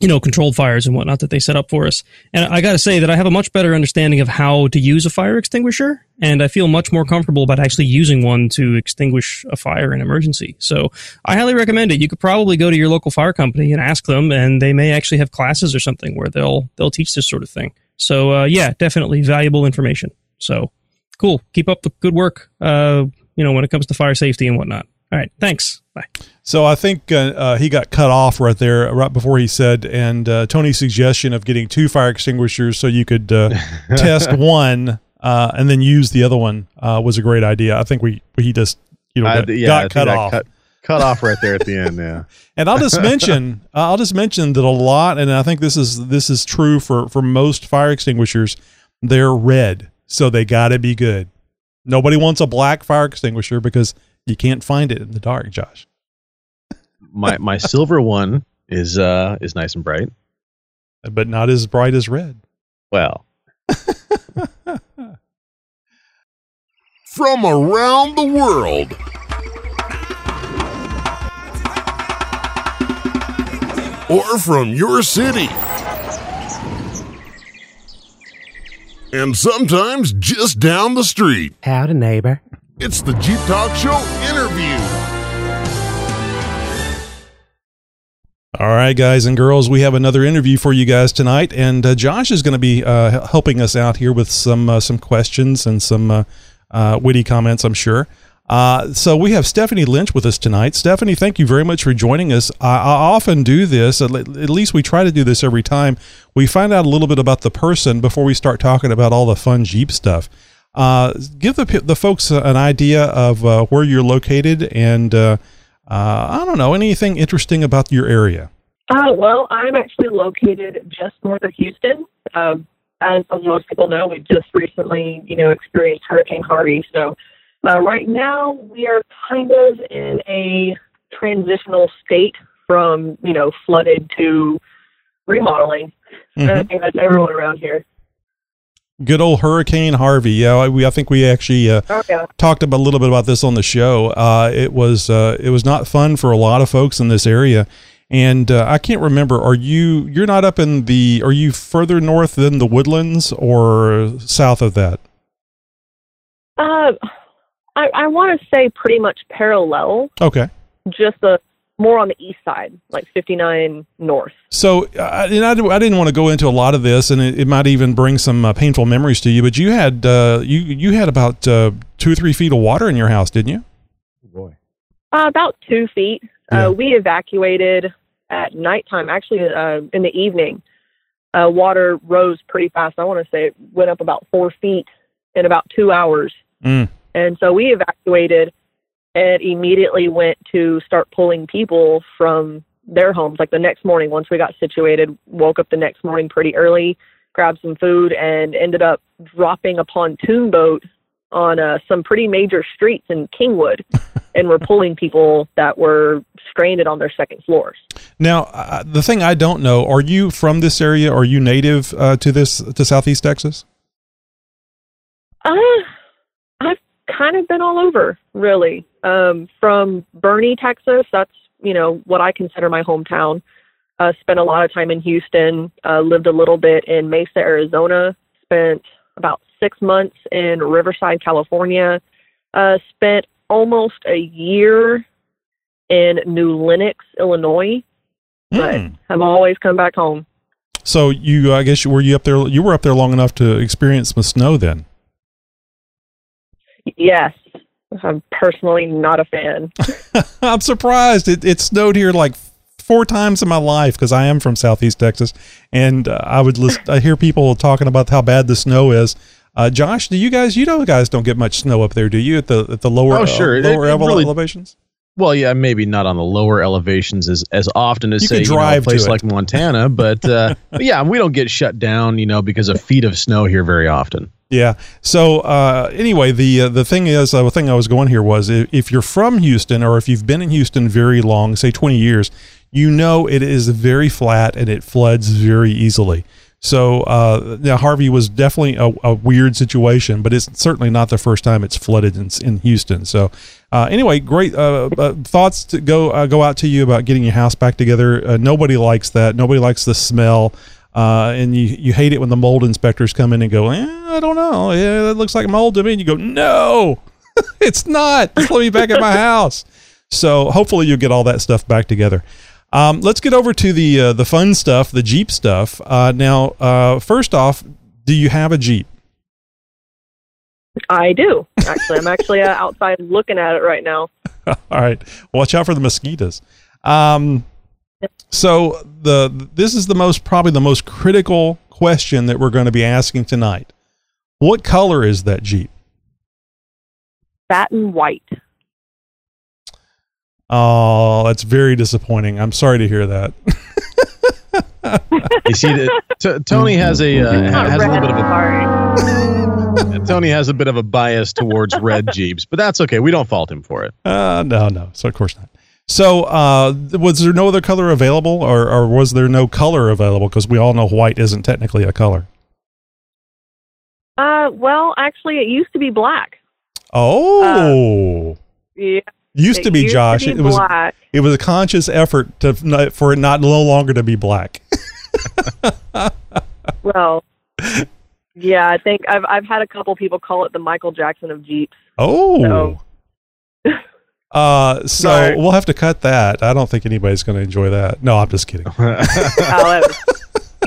you know, controlled fires and whatnot that they set up for us. And I got to say that I have a much better understanding of how to use a fire extinguisher, and I feel much more comfortable about actually using one to extinguish a fire in emergency. So I highly recommend it. You could probably go to your local fire company and ask them, and they may actually have classes or something where they'll they'll teach this sort of thing. So uh, yeah, definitely valuable information. So cool. Keep up the good work. Uh, you know, when it comes to fire safety and whatnot. All right. Thanks. Bye.
So I think uh, uh, he got cut off right there, right before he said, and uh, Tony's suggestion of getting two fire extinguishers so you could uh, *laughs* test one uh, and then use the other one uh, was a great idea. I think we he just you know
I-
got,
yeah,
got cut off.
Cut, cut off right there at the end. Yeah. *laughs*
And I'll just mention, *laughs* I'll just mention that a lot, and I think this is this is true for for most fire extinguishers. They're red, so they got to be good. Nobody wants a black fire extinguisher because you can't find it in the dark, Josh.
My my *laughs* silver one is uh is nice and bright.
But not as bright as red.
Well, *laughs*
From around the world. Or from your city. And sometimes just down the street.
Howdy, neighbor.
It's the Jeep Talk Show interview.
All right, guys and girls, we have another interview for you guys tonight, and uh, Josh is going to be uh, helping us out here with some uh, some questions and some uh, uh, witty comments, I'm sure. Uh, so we have Stephanie Lynch with us tonight. Stephanie, thank you very much for joining us. I, I often do this, at le- at least we try to do this every time. We find out a little bit about the person before we start talking about all the fun Jeep stuff. Uh, give the the folks an idea of uh, where you're located and uh, uh, I don't know anything interesting about your area.
Uh, well, I'm actually located just north of Houston. Um, as most people know, we just recently, you know, experienced Hurricane Harvey. So uh, right now we are kind of in a transitional state from, you know, flooded to remodeling.
Mhm.
I think that's everyone around here.
Good old Hurricane Harvey. Yeah, we I think we actually uh,
Oh, yeah.
talked about a little bit about this on the show. Uh, it was uh, it was not fun for a lot of folks in this area, and uh, I can't remember. Are you you're not up in the? Are you further north than the Woodlands or south of that?
Uh, I, I want to say pretty much parallel,
Okay.
just a, more on the east side, like 59 north.
So, uh, and I, I didn't want to go into a lot of this, and it, it might even bring some uh, painful memories to you. But you had uh, you you had about uh, two or three feet of water in your house, didn't you?
boy.
Uh, about two feet.
Yeah.
Uh, we evacuated at nighttime, actually uh, in the evening. Uh, water rose pretty fast. I want to say it went up about four feet in about two hours.
Mm.
And so we evacuated and immediately went to start pulling people from their homes. Like the next morning, once we got situated, woke up the next morning pretty early, grabbed some food, and ended up dropping a pontoon boat on uh, some pretty major streets in Kingwood. *laughs* and we're pulling people that were stranded on their second floors.
Now, uh, the thing I don't know: Are you from this area? Are you native uh, to this to Southeast Texas?
Uh, kind of been all over, really. Um, from Boerne, Texas, that's you know what I consider my hometown. Uh, spent a lot of time in Houston. Uh, lived a little bit in Mesa, Arizona. Spent about six months in Riverside, California. Uh, spent almost a year in New Lenox, Illinois. But
Hmm.
have always come back home.
So you, I guess, were you up there? You were up there long enough to experience some snow, then.
Yes, I'm personally not a fan. *laughs*
I'm surprised. It, it snowed here like four times in my life because I am from Southeast Texas, and uh, I would listen. I hear people talking about how bad the snow is. Uh, Josh, do you guys? You know, guys don't get much snow up there, do you? At the at the lower,
Oh, sure.
uh, lower
it
ele-
really-
elevations.
Well, yeah, maybe not on the lower elevations as as often as
You
say
could
you know, a place like Montana, but, uh, *laughs* but yeah, we don't get shut down, you know, because of feet of snow here very often.
Yeah. So uh, anyway, the uh, the thing is, uh, the thing I was going here was if, if you're from Houston or if you've been in Houston very long, say 20 years, you know it is very flat and it floods very easily. So uh, now Harvey was definitely a, a weird situation, but it's certainly not the first time it's flooded in, in Houston. So uh, anyway, great uh, thoughts to go go out to you about getting your house back together. Nobody likes that. Nobody likes the smell. Uh, and you, you hate it when the mold inspectors come in and go, eh, I don't know. Yeah, that looks like mold to me. And you go, no, *laughs* it's not. Just let me back at my *laughs* house. So hopefully you'll get all that stuff back together. Um, let's get over to the uh, the fun stuff, the Jeep stuff. Uh, now, uh, first off, do you have a Jeep?
I do actually. I'm actually uh, outside looking at it right now. *laughs*
All right, watch out for the mosquitoes. Um, so the this is the most probably the most critical question that we're going to be asking tonight. What color is that Jeep?
Satin white.
Oh, that's very disappointing. I'm sorry to hear that.
You see, that T- Tony has a uh,
Not
has a little bit of a. *laughs* Tony has a bit of a bias towards red Jeeps, but that's okay. We don't fault him for it.
Uh, no, no. So of course not. So, uh, was there no other color available, or, or was there no color available? Because we all know white isn't technically a color.
Uh, well, actually, it used to be black.
Oh,
Yeah,
used to be
used
Josh.
be
it was
black.
it was a conscious effort to for it not no longer to be black. *laughs*
Well, yeah, I think I've I've had a couple people call it the Michael Jackson of Jeeps.
Oh.
So-
Uh, so
Right.
we'll have to cut that. I don't think anybody's going to enjoy that. No, I'm just kidding. *laughs*
Oh, was-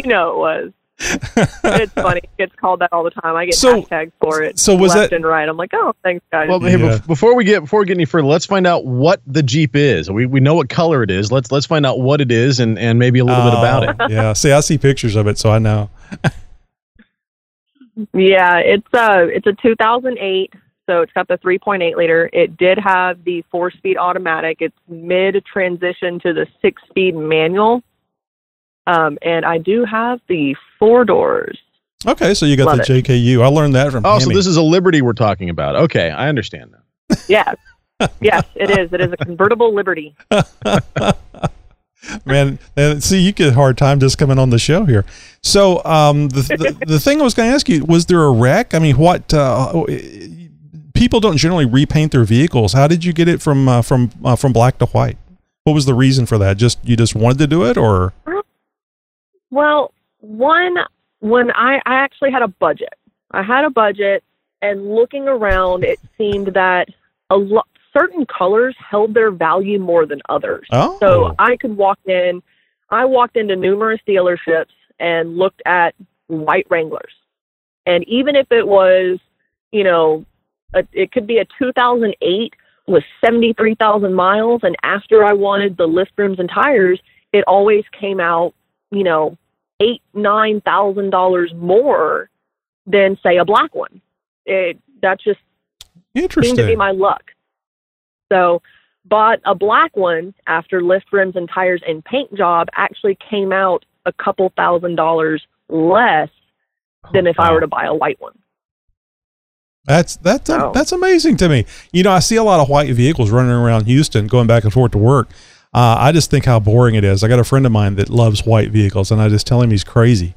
you know it was. It's funny. It gets called that all the time. I get
So-
hashtags for it.
so was
left
that-
and right? I'm like, oh, thanks, guys.
Well, hey,
Yeah.
before we get before we get any further, let's find out what the Jeep is. We, we know what color it is. Let's let's find out what it is and, and maybe a little bit about it. *laughs*
Yeah. See, I see pictures of it, so I know. *laughs*
Yeah, it's uh it's a 2008, so it's got the 3.8 liter. It did have the four-speed automatic. It's mid transition to the six-speed manual. Um, and I do have the four doors.
Okay, so you got
Love
the
it.
JKU. I learned that from.
Oh, so this is a Liberty we're talking about. Okay, I understand now. *laughs*
Yes, yes, it is. It is a convertible Liberty. *laughs*
Man, see, you get a hard time just coming on the show here. So, um, the, the the thing I was going to ask you was there a wreck? I mean, what uh, people don't generally repaint their vehicles. How did you get it from uh, from uh, from black to white? What was the reason for that? Just you just wanted to do it, or
Well, one when I I actually had a budget. I had a budget, and looking around, it seemed that a lot certain colors held their value more than others.
oh,
So I could walk in. I walked into numerous dealerships and looked at white Wranglers, and even if it was, you know, a, it could be a 2008 with 73,000 miles, and after I wanted the lift rims and tires, it always came out, you know, eight nine thousand dollars more than say a black one. It that just seemed to be my luck. So, bought a black one after lift rims and tires and paint job actually came out a couple thousand dollars less than if I were to buy a white one.
That's that's
Oh.
that's amazing to me. You know, I see a lot of white vehicles running around Houston, going back and forth to work. Uh, I just think how boring it is. I got a friend of mine that loves white vehicles, and I just tell him he's crazy.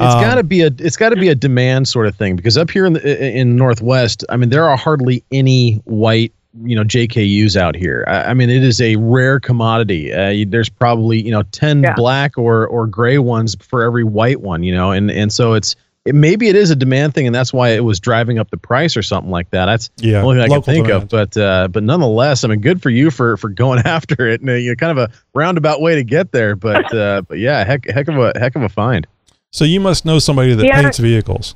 It's
Um,
got to be a it's got to be a demand sort of thing because up here in the in Northwest, I mean, there are hardly any white you know JKUs out here. I, I mean, it is a rare commodity. Uh, you, there's probably you know ten
Yeah.
black or or gray ones for every white one. You know, and and so it's it, maybe it is a demand thing, and that's why it was driving up the price or something like that. That's
Yeah,
the only thing I can think
demand.
of. But uh, but nonetheless, I mean, good for you for for going *laughs* after it. And uh, you know, kind of a roundabout way to get there, but uh, *laughs* but yeah, heck heck of a heck of a find.
So you must know somebody that
Yeah.
paints vehicles.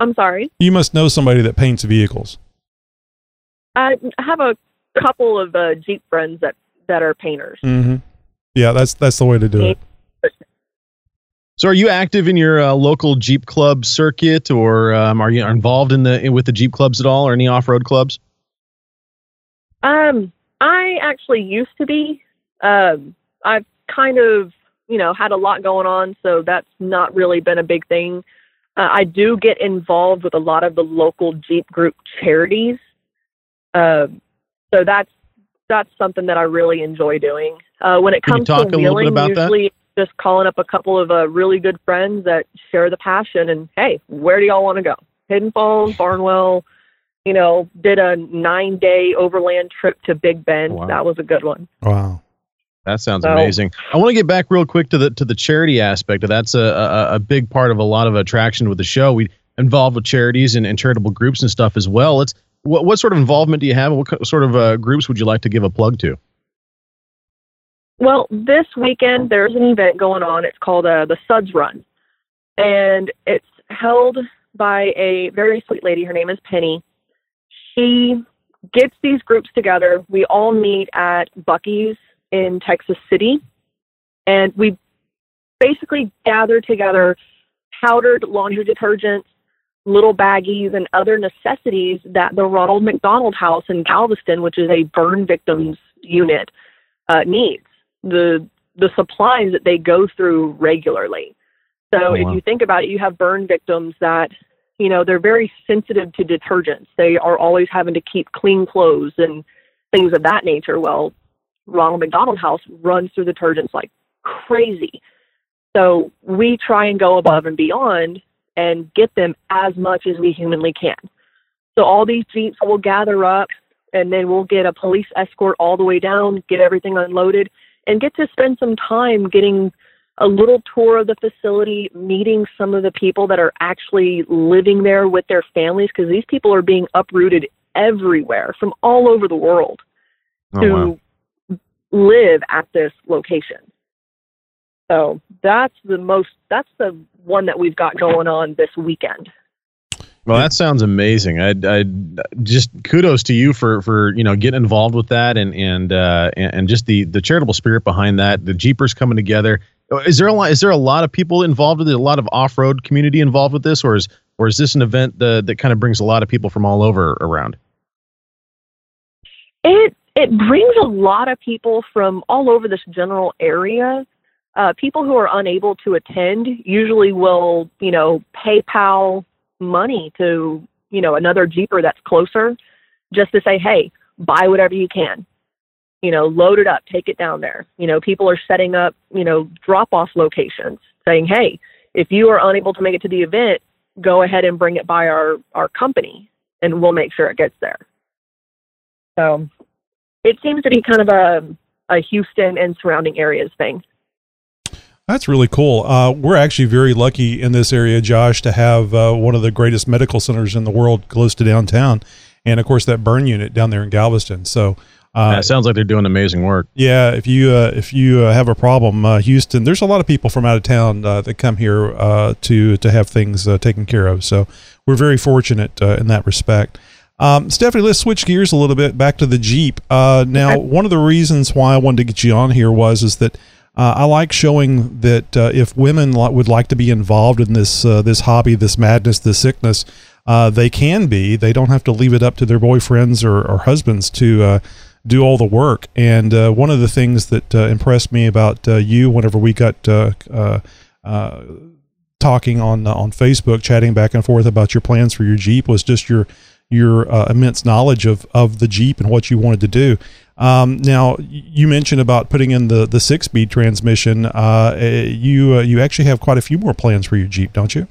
I'm sorry.
You must know somebody that paints vehicles.
I have a couple of uh, Jeep friends that that are painters.
Mm-hmm. Yeah, that's that's the way to do it.
So, are you active in your uh, local Jeep club circuit, or um, are you involved in the with the Jeep clubs at all, or any off road clubs?
Um, I actually used to be. Um, I've kind of, you know, had a lot going on, so that's not really been a big thing. Uh, I do get involved with a lot of the local Jeep group charities. Um, so that's that's something that I really enjoy doing. Uh, when it
Can you
comes
talk
to
a little bit
wheeling,
about that?
Usually just calling up a couple of uh, really good friends that share the passion. And hey, where do y'all want to go? Hidden Falls, Barnwell. You know, did a nine day overland trip to Big Bend.
Wow.
That was a good one.
Wow.
That sounds
So-
amazing. I want to get back real quick to the to the charity aspect. That's a, a a big part of a lot of attraction with the show. We involved with charities and, and charitable groups and stuff as well. Let's what what sort of involvement do you have? What sort of uh, groups would you like to give a plug to?
Well, this weekend there's an event going on. It's called uh, the Suds Run, and it's held by a very sweet lady. Her name is Penny. She gets these groups together. We all meet at Buc-ee's in Texas City, and we basically gather together powdered laundry detergents, little baggies, and other necessities that the Ronald McDonald House in Galveston, which is a burn victims unit, uh, needs. The the supplies that they go through regularly. So
Oh,
if you think about it, you have burn victims that you know they're very sensitive to detergents. They are always having to keep clean clothes and things of that nature. Well, Ronald McDonald House runs through detergents like crazy. So we try and go above and beyond and get them as much as we humanly can. So all these jeeps will gather up and then we'll get a police escort all the way down, get everything unloaded, and get to spend some time getting a little tour of the facility, meeting some of the people that are actually living there with their families, because these people are being uprooted everywhere from all over the world
Oh,
to
wow.
live at this location. So that's the most, that's the one that we've got going on this weekend.
Well, that sounds amazing. I, I just kudos to you for for you know getting involved with that and and uh, and, just the the charitable spirit behind that. The Jeepers coming together. Is there a lot? Is there a lot of people involved with it? A lot of off road community involved with this, or is or is this an event that that kind of brings a lot of people from all over around?
It it brings a lot of people from all over this general area. Uh, people who are unable to attend usually will, you know, PayPal money to, you know, another Jeeper that's closer, just to say, hey, buy whatever you can. You know, load it up, take it down there. You know, people are setting up, you know, drop off locations, saying, hey, if you are unable to make it to the event, go ahead and bring it by our our company, and we'll make sure it gets there. So it seems to be kind of a, a Houston and surrounding areas thing.
That's really cool. Uh, we're actually very lucky in this area, Josh, to have uh, one of the greatest medical centers in the world close to downtown, and of course that burn unit down there in Galveston. So, uh,
Yeah, it sounds like they're doing amazing work.
yeah, if you uh, if you uh, have a problem, uh, Houston, there's a lot of people from out of town uh, that come here uh, to to have things uh, taken care of. So we're very fortunate uh, in that respect. Um, Stephanie, let's switch gears a little bit back to the Jeep. Uh, now, one of the reasons why I wanted to get you on here was is that uh, I like showing that uh, if women li- would like to be involved in this uh, this hobby, this madness, this sickness, uh, they can be. They don't have to leave it up to their boyfriends or, or husbands to uh, do all the work. And uh, one of the things that impressed me about you, whenever we got talking on on Facebook, chatting back and forth about your plans for your Jeep, was just your your immense knowledge of of the Jeep and what you wanted to do. Um, now, you mentioned about putting in the the six speed transmission. Uh, eh, you uh, you actually have quite a few more plans for your Jeep, don't you?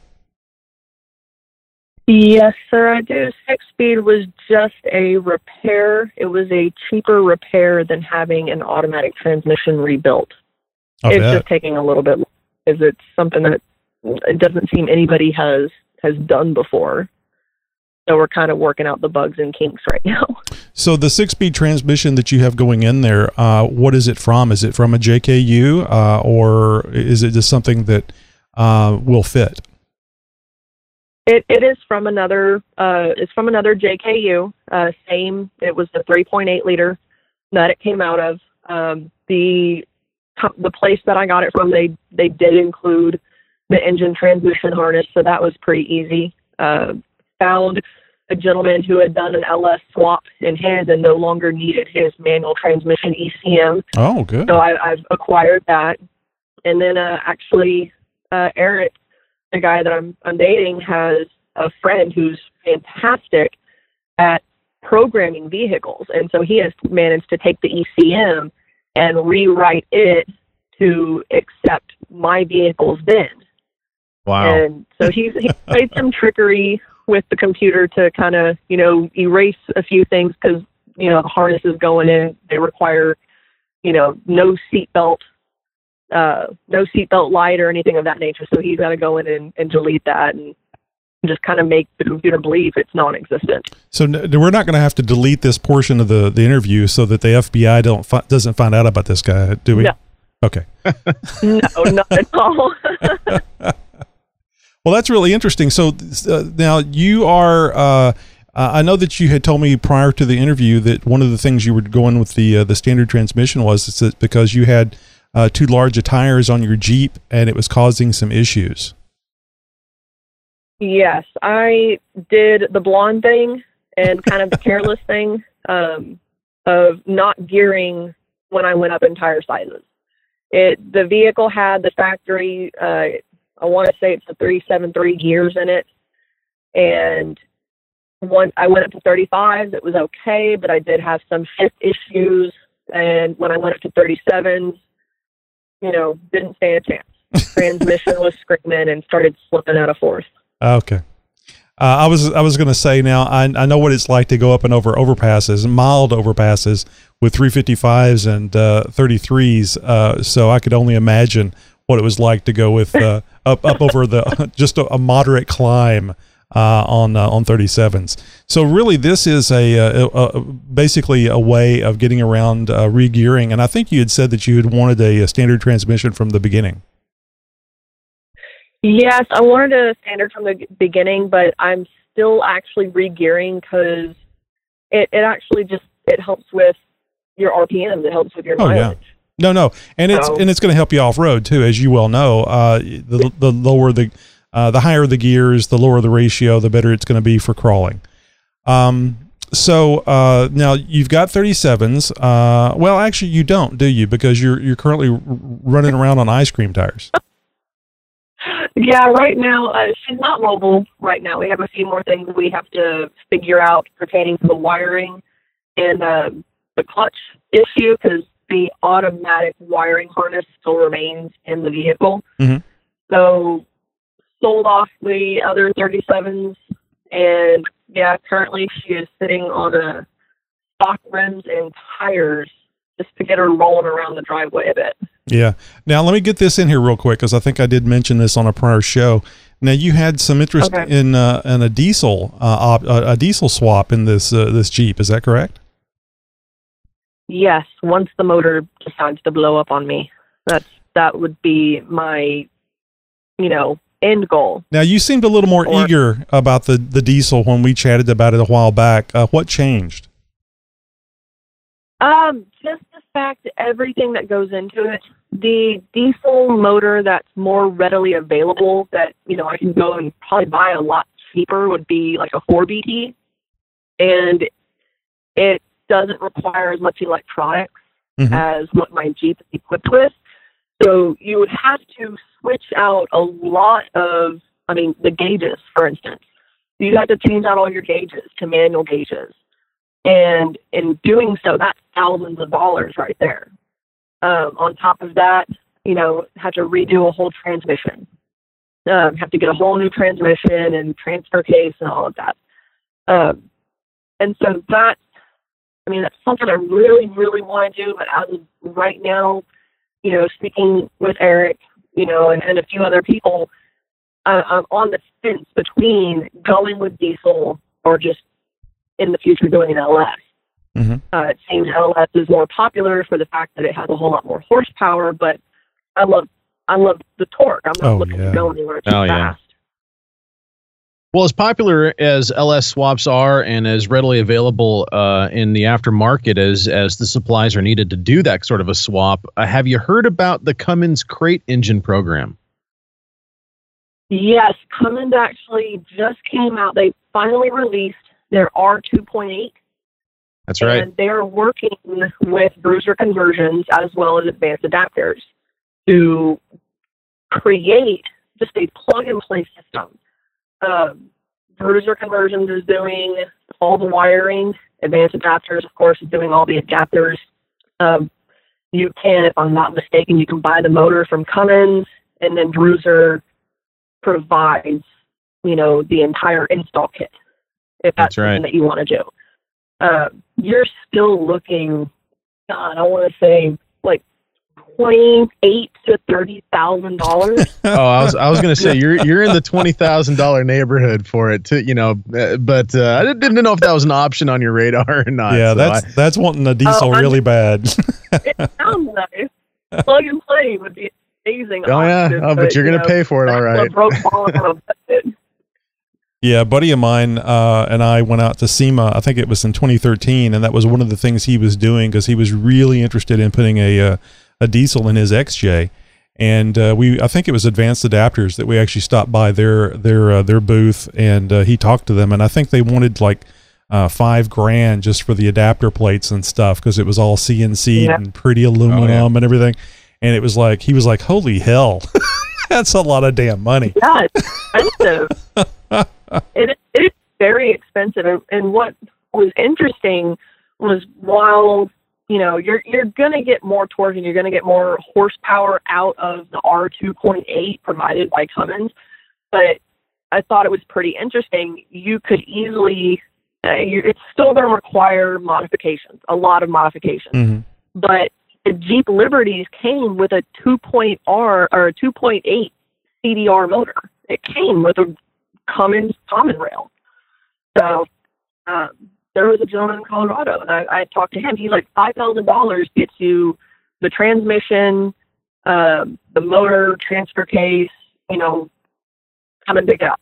Yes, sir, I do. Six speed was just a repair. It was a cheaper repair than having an automatic transmission rebuilt.
I
it's
bet.
just taking a little bit because it's something that it doesn't seem anybody has has done before. So we're kind of working out the bugs and kinks right now. *laughs*
So the six speed transmission that you have going in there, uh, what is it from? Is it from a JKU uh, or is it just something that uh, will fit?
It it is from another uh it's from another JKU. Uh same it was the 3.8 liter that it came out of. Um the the place that I got it from they they did include the engine transmission harness, so that was pretty easy. Uh found a gentleman who had done an LS swap in his and no longer needed his manual transmission ECM.
Oh, good.
So I, I've acquired that, and then uh, actually uh, Eric, the guy that I'm I'm dating, has a friend who's fantastic at programming vehicles, and so he has managed to take the ECM and rewrite it to accept my vehicle's VIN.
Wow.
And so he's he played some *laughs* trickery with the computer to kind of you know erase a few things because you know the harnesses going in they require you know no seatbelt uh no seatbelt light or anything of that nature. So he's got to go in and, and delete that and just kind of make the computer believe it's non-existent.
So n- we're not going to have to delete this portion of the, the interview so that the FBI don't fi- doesn't find out about this guy, do we?
No.
Okay. *laughs*
no, not at all. *laughs*
Well, that's really interesting. So uh, now you are. Uh, uh, I know that you had told me prior to the interview that one of the things you were going with the uh, the standard transmission was is that because you had uh, too large tires on your Jeep and it was causing some issues.
Yes, I did the blonde thing and kind of the careless *laughs* thing um, of not gearing when I went up in tire sizes. It the vehicle had the factory. Uh, I want to say it's the three seven three gears in it, and once I went up to 35s, it was okay, but I did have some shift issues. And when I went up to 37s, you know, didn't stand a chance. *laughs* Transmission was screaming and started slipping out of fourth.
Okay. Uh, I was I was going to say now I I know what it's like to go up and over overpasses, mild overpasses with 355s and uh, 33s. Uh, so I could only imagine what it was like to go with uh, *laughs* up up over the *laughs* just a, a moderate climb uh, on uh, on 37s. So really, this is a, a, a basically a way of getting around uh, regearing. And I think you had said that you had wanted a, a standard transmission from the beginning.
Yes, I wanted a standard from the beginning, but I'm still actually regearing because it, it actually just it helps with your RPMs. It helps with your
Oh, yeah. No, no, and it's
So-
and it's going to help you off road too, as you well know. Uh, the the lower the uh, the higher the gears, the lower the ratio, the better it's going to be for crawling. Um, so uh, now you've got 37s. Uh, well, actually, you don't, do you? Because you're you're currently r- running around on ice cream tires. *laughs*
Yeah, right now uh, she's not mobile. Right now, we have a few more things we have to figure out pertaining to the wiring and uh, the clutch issue because the automatic wiring harness still remains in the vehicle.
Mhm.
So sold off the other 37s, and yeah, currently she is sitting on a stock rims and tires just to get her rolling around the driveway a bit.
Yeah. Now let me get this in here real quick because I think I did mention this on a prior show. Now you had some interest
Okay.
in uh, in a diesel uh, op, a, a diesel swap in this uh, this Jeep. Is that correct?
Yes, once the motor decides to blow up on me, that's that would be my, you know, end goal.
Now you seemed a little more
Or-
eager about the the diesel when we chatted about it a while back. Uh, what changed?
Um, just the fact everything that goes into it, the diesel motor that's more readily available that you know I can go and probably buy a lot cheaper would be like a 4BT, and it doesn't require as much electronics
Mhm.
as what my Jeep is equipped with. So you would have to switch out a lot of, I mean, the gauges, for instance. You have to change out all your gauges to manual gauges. And in doing so, that's thousands of dollars right there. Um, on top of that, you know, have to redo a whole transmission. Um, have to get a whole new transmission and transfer case and all of that. Um, and so that's, I mean, that's something I really, really want to do. But as of right now, you know, speaking with Eric, you know, and, and a few other people, uh, I'm on the fence between going with diesel or just in the future doing an LS.
Mhm.
Uh, it seems LS is more popular for the fact that it has a whole lot more horsepower, but I love I love the torque. I'm not
Oh,
looking
yeah.
to go anywhere too
Oh, yeah. Well, as popular as LS swaps are, and as readily available uh, in the aftermarket as as the supplies are needed to do that sort of a swap, uh, have you heard about the Cummins Crate Engine program?
Yes, Cummins actually just came out. They finally released their R2.8,
That's right.
and they're working with bruiser conversions as well as advanced adapters to create just a plug and play system. Um, bruiser conversions is doing all the wiring. Advanced adapters, of course, is doing all the adapters. Um, you can, if I'm not mistaken, you can buy the motor from Cummins, and then Bruiser provides, you know, the entire install kit. If that's,
That's right.
something that you want to do, uh, you're still looking. God, I want to say like twenty-eight to thirty thousand dollars. *laughs*
oh, I was I was gonna say you're you're in the twenty thousand dollar neighborhood for it to you know, uh, but uh, I didn't didn't know if that was an option on your radar or not.
yeah,
so
that's
I-
that's wanting a diesel
I'm
really bad.
it sounds nice. Plug and play would be amazing.
oh yeah, oh, but you're
you
gonna
know,
pay for it, all
that's
right.
what broke all of it.
Yeah, a buddy of mine uh, and I went out to SEMA. I think it was in 2013, and that was one of the things he was doing because he was really interested in putting a uh, a diesel in his XJ. And uh, we, I think it was Advanced Adapters that we actually stopped by their their uh, their booth, and uh, he talked to them, and I think they wanted like uh, five grand just for the adapter plates and stuff because it was all CNC
Yeah.
and pretty aluminum and everything. And it was like he was like, "Holy hell, *laughs* that's a lot of damn money."
Yeah, it's expensive. *laughs* it, is- it is very expensive. And, and what was interesting was while you know you're you're gonna get more torque and you're gonna get more horsepower out of the R two point eight provided by Cummins, but I thought it was pretty interesting. You could easily uh, it's still going to require modifications, a lot of modifications.
Mhm.
But the Jeep Liberties came with a 2.R or a 2.8 CRD motor. It came with a Cummins common rail. So um, there was a gentleman in Colorado, and I, I talked to him. He's like, five thousand dollars gets you the transmission, um, the motor, transfer case. You know, kind of big out.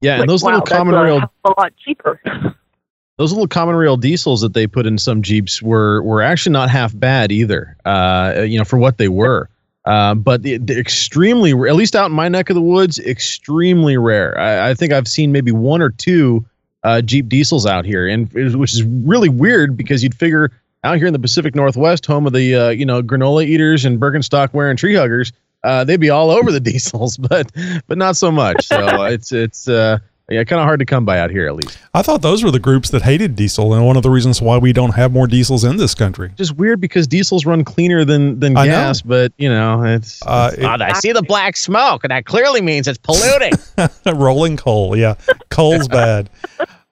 Yeah, and those
wow,
little common
a,
rail
a lot cheaper. *laughs*
those little common rail diesels that they put in some Jeeps were were actually not half bad either. Uh, you know, for what they were. Uh, but the, the extremely, at least out in my neck of the woods, extremely rare. I, I think I've seen maybe one or two uh, Jeep diesels out here, and which is really weird because you'd figure out here in the Pacific Northwest, home of the uh, you know granola eaters and Birkenstock wearing tree huggers, uh, they'd be all over the *laughs* diesels, but but not so much. So *laughs* it's it's uh, yeah, kind of hard to come by out here at least.
I thought those were the groups that hated diesel, and one of the reasons why we don't have more diesels in this country.
just weird because diesels run cleaner than than
I know.
gas, but you know it's.
Uh,
it's-
it-
I see the black smoke, and that clearly means it's polluting. *laughs*
rolling coal, yeah, coal's bad.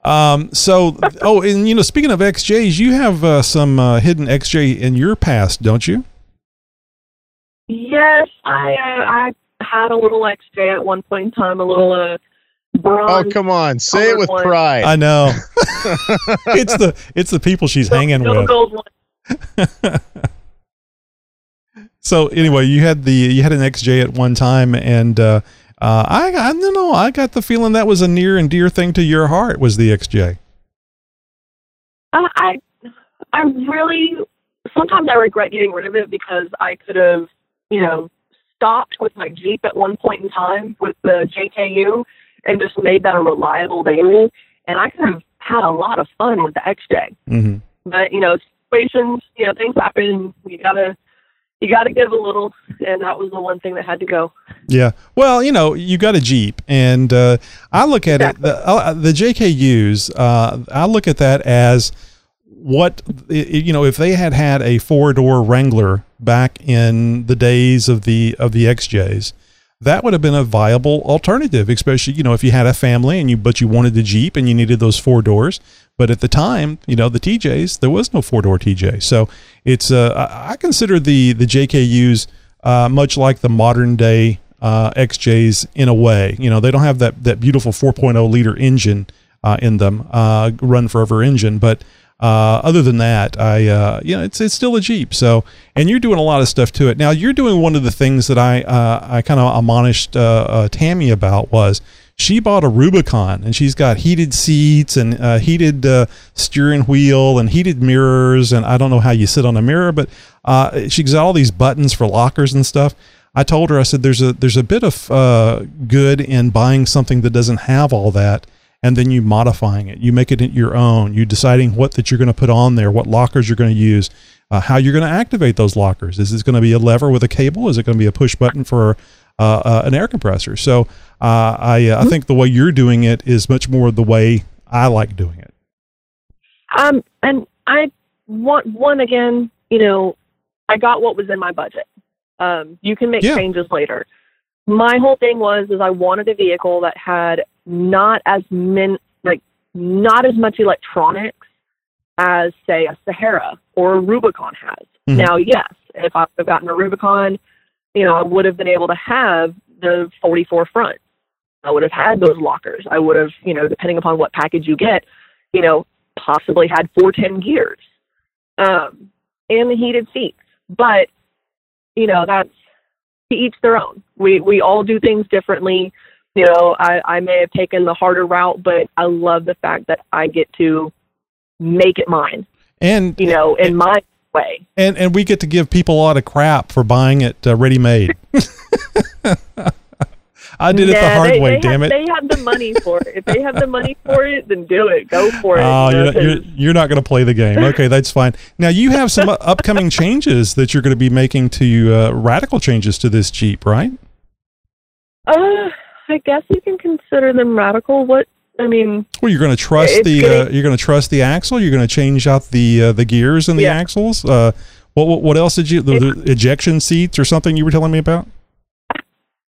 Um, so, oh, and you know, speaking of XJs, you have uh, some uh, hidden XJ in your past, don't you?
Yes, I uh, I had a little XJ at one point in time, a little uh,
oh come on, say it with
one.
pride.
I know. *laughs* it's the it's the people she's hanging
no
with.
gold one. *laughs*
So anyway, you had the you had an XJ at one time, and uh, uh, I I don't know. I got the feeling that was a near and dear thing to your heart was the XJ.
Uh, I I really sometimes I regret getting rid of it because I could have you know stopped with my Jeep at one point in time with the JKU and just made that a reliable daily, and I could have had a lot of fun with the XJ.
hmm
But you know situations, you know things happen. You gotta you gotta give a little, and that was the one thing that had to go.
Yeah. Well, you know, you got a Jeep, and uh, I look at it, the, uh, the JKUs, uh, I look at that as what, you know, if they had had a four door Wrangler back in the days of the, of the XJs, that would have been a viable alternative, especially, you know, if you had a family and you, but you wanted the Jeep and you needed those four doors. But at the time, you know, the TJs, there was no four door TJ. So it's, uh, I consider the, the JKUs, uh, much like the modern day uh, XJs in a way. You know, they don't have that that beautiful 4.0 liter engine uh, in them, uh, run forever engine. But uh, other than that, I uh, you know, it's it's still a Jeep. So, and you're doing a lot of stuff to it. Now, you're doing one of the things that I uh, I kind of admonished uh, uh, Tammy about was. She bought a Rubicon and she's got heated seats and uh, heated steering wheel and heated mirrors. And I don't know how you sit on a mirror, but she's got all these buttons for lockers and stuff. I told her, I said, there's a there's a bit of good in buying something that doesn't have all that, and then you modifying it. You make it your own. You deciding what that you're going to put on there, what lockers you're going to use, uh, how you're going to activate those lockers. Is this going to be a lever with a cable? Is it going to be a push button for uh, uh, an air compressor? So uh, I uh, I think the way you're doing it is much more the way I like doing it.
Um, and I want one again. You know, I got what was in my budget. Um, you can make
Yeah.
changes later. My whole thing was is I wanted a vehicle that had not as min like not as much electronics as say a Sahara or a Rubicon has.
Mhm.
Now, yes, if I would have gotten a Rubicon, you know, I would have been able to have the 44 front. I would have had those lockers. I would have, you know, depending upon what package you get, you know, possibly had 410 gears um, and the heated seats. But, you know, that's to each their own. We we all do things differently. You know, I, I may have taken the harder route, but I love the fact that I get to make it mine,
And
you know, in my way.
and and we get to give people a lot of crap for buying it uh, ready made. *laughs* I did it the hard
they,
way.
they
damn
have,
it!
They have the money for it. If they have the money for it, then do it. Go for it.
Oh,
you know,
you're, not, you're, you're not going to play the game. *laughs* Okay, that's fine. Now you have some upcoming changes that you're going to be making to uh, radical changes to this Jeep, right?
Uh, I guess you can consider them radical. What I mean,
Well, you're going to trust the uh, you're going to trust the axle. You're going to change out the uh, the gears and the
Yeah.
axles. Uh, what, what what else did you the, the ejection seats or something you were telling me about?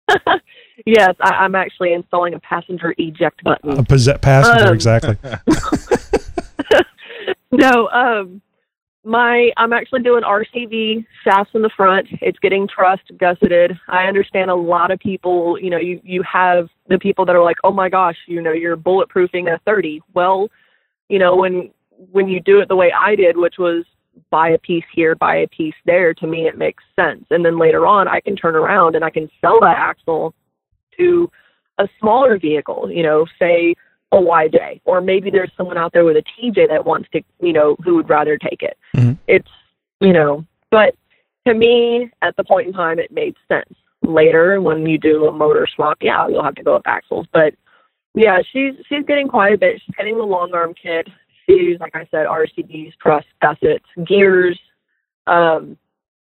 *laughs*
yes, I, I'm actually installing a passenger eject button.
A passenger,
Um,
exactly. *laughs* *laughs*
No, um, my I'm actually doing RCV shafts in the front. It's getting trussed, gusseted. I understand a lot of people. You know, you you have the people that are like, oh my gosh, you know, you're bulletproofing a 30. Well, you know, when when you do it the way I did, which was buy a piece here, buy a piece there, to me it makes sense. And then later on, I can turn around and I can sell that axle to a smaller vehicle. You know, say a YJ, or maybe there's someone out there with a TJ that wants to, you know, who would rather take it.
Mhm.
It's, you know, but to me, at the point in time, it made sense. Later, when you do a motor swap, yeah, you'll have to go with axles. But yeah, she's she's getting quite a bit. She's getting the long arm kit. She's like I said, RCVs, truss, gussets, gears. Um,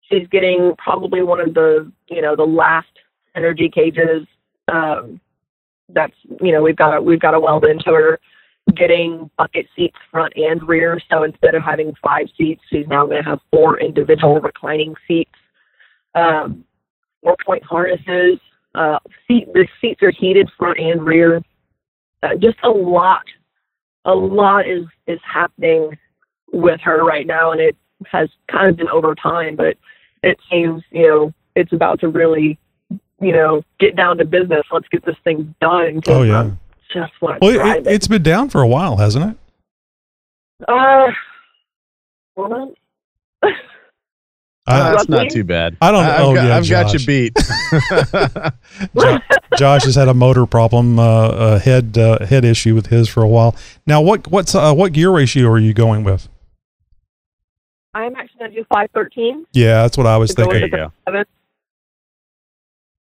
she's getting probably one of the you know the last energy cages. Um, that's you know we've got we've got a weld into her getting bucket seats front and rear. So instead of having five seats she's now going to have four individual reclining seats. Um, four point harnesses uh, seat the seats are heated front and rear. Uh, just a lot a lot is is happening with her right now and it has kind of been over time but it seems you know it's about to really you know, get down to business. Let's get this thing done.
Oh yeah.
I just want
Well, it,
it.
it's been down for a while, hasn't it?
Uh, four months? *laughs*
I,
That's not too bad.
I don't-
I've
oh,
got,
yeah,
I've got you beat. *laughs* *laughs*
Jo- Josh has had a motor problem, uh, a head uh, head issue with his for a while. Now, what what's uh, what gear ratio are you going with?
I'm actually going to do 513.
Yeah, that's what I was thinking.
with the 37.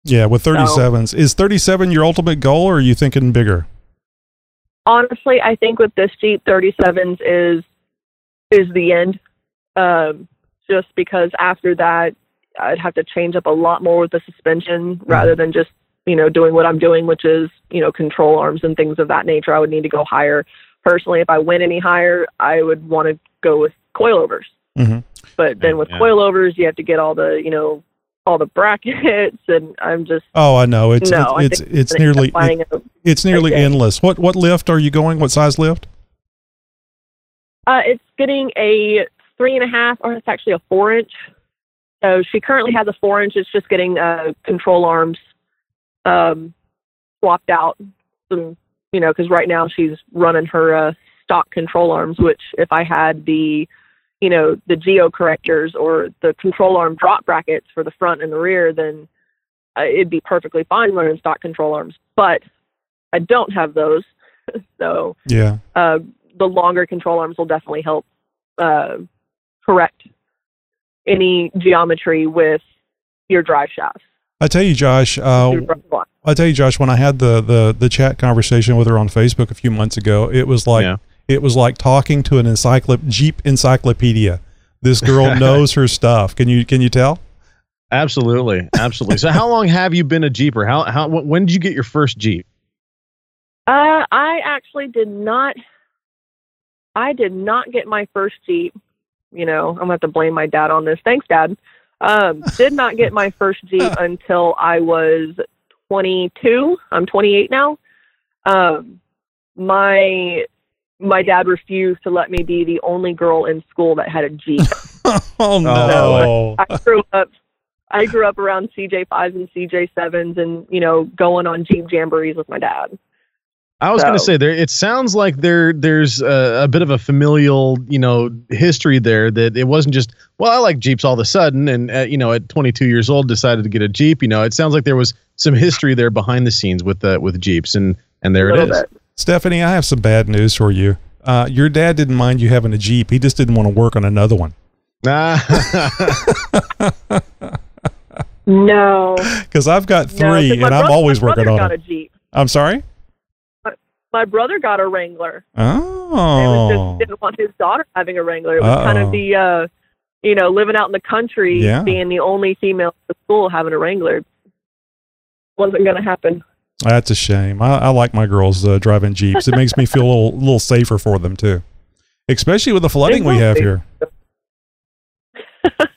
Yeah, with 37s. Is 37 your ultimate goal or are you thinking bigger?
Honestly, I think with this Jeep, 37s is is the end. Um, just because after that, I'd have to change up a lot more with the suspension rather than just you know doing what I'm doing, which is you know control arms and things of that nature. I would need to go higher. Personally, if I went any higher, I would want to go with coilovers.
hmm
But then with
Yeah.
coilovers, you have to get all the you know all the brackets, and I'm just
Oh, I know. It's
no.
It's it's,
end
nearly
buying a-
it's nearly endless. What what lift are you going? What size lift?
Uh, it's getting a three and a half, or it's actually a four inch. So she currently has a four inch. It's just getting uh, control arms um, swapped out. Some, you know, because right now she's running her uh, stock control arms. Which, if I had the, you know, the geo correctors or the control arm drop brackets for the front and the rear, then uh, it'd be perfectly fine running stock control arms. But I don't have those, *laughs* so
Yeah.
uh, the longer control arms will definitely help uh, correct any geometry with your drive shafts.
I tell you, Josh. Uh,
Your drive block.
I tell you, Josh. When I had the, the the chat conversation with her on Facebook a few months ago, it was like
Yeah.
It was like talking to an encyclop Jeep encyclopedia. This girl *laughs* knows her stuff. Can you can you tell?
Absolutely, absolutely. So, how long have you been a Jeeper? How how wh- when did you get your first Jeep?
Uh, I actually did not. I did not get my first Jeep you know, I'm gonna have to blame my dad on this. Thanks, Dad. Um, did not get my first *laughs* Jeep until I was 22. I'm 28 now. Um, my my dad refused to let me be the only girl in school that had a Jeep. *laughs*
oh no!
I grew up. I grew up around CJ fives and CJ sevens, and you know, going on Jeep jamborees with my dad.
I was
So-
going to say there. It sounds like there there's a, a bit of a familial, you know, history there. That it wasn't just well, I like Jeeps all of a sudden, and uh, you know, at 22 years old, decided to get a Jeep. You know, it sounds like there was some history there behind the scenes with uh, with Jeeps, and and there
A
it
bit.
Stephanie, I have some bad news for you. Uh, your dad didn't mind you having a Jeep. He just didn't want to work on another one. *laughs*
No, *laughs*
Because I've got
no,
three,
my
and I'm always
my
working on
got
it.
a Jeep.
I'm sorry.
My brother got a Wrangler.
Oh,
just didn't want his daughter having a Wrangler. It was kind
Uh-oh.
of the, uh, you know, living out in the country,
Yeah.
being the only female at the school having a Wrangler. Wasn't going to happen.
That's a shame. I, I like my girls uh, driving Jeeps. It makes me feel a little, little safer for them too, especially with the flooding we have here. *laughs*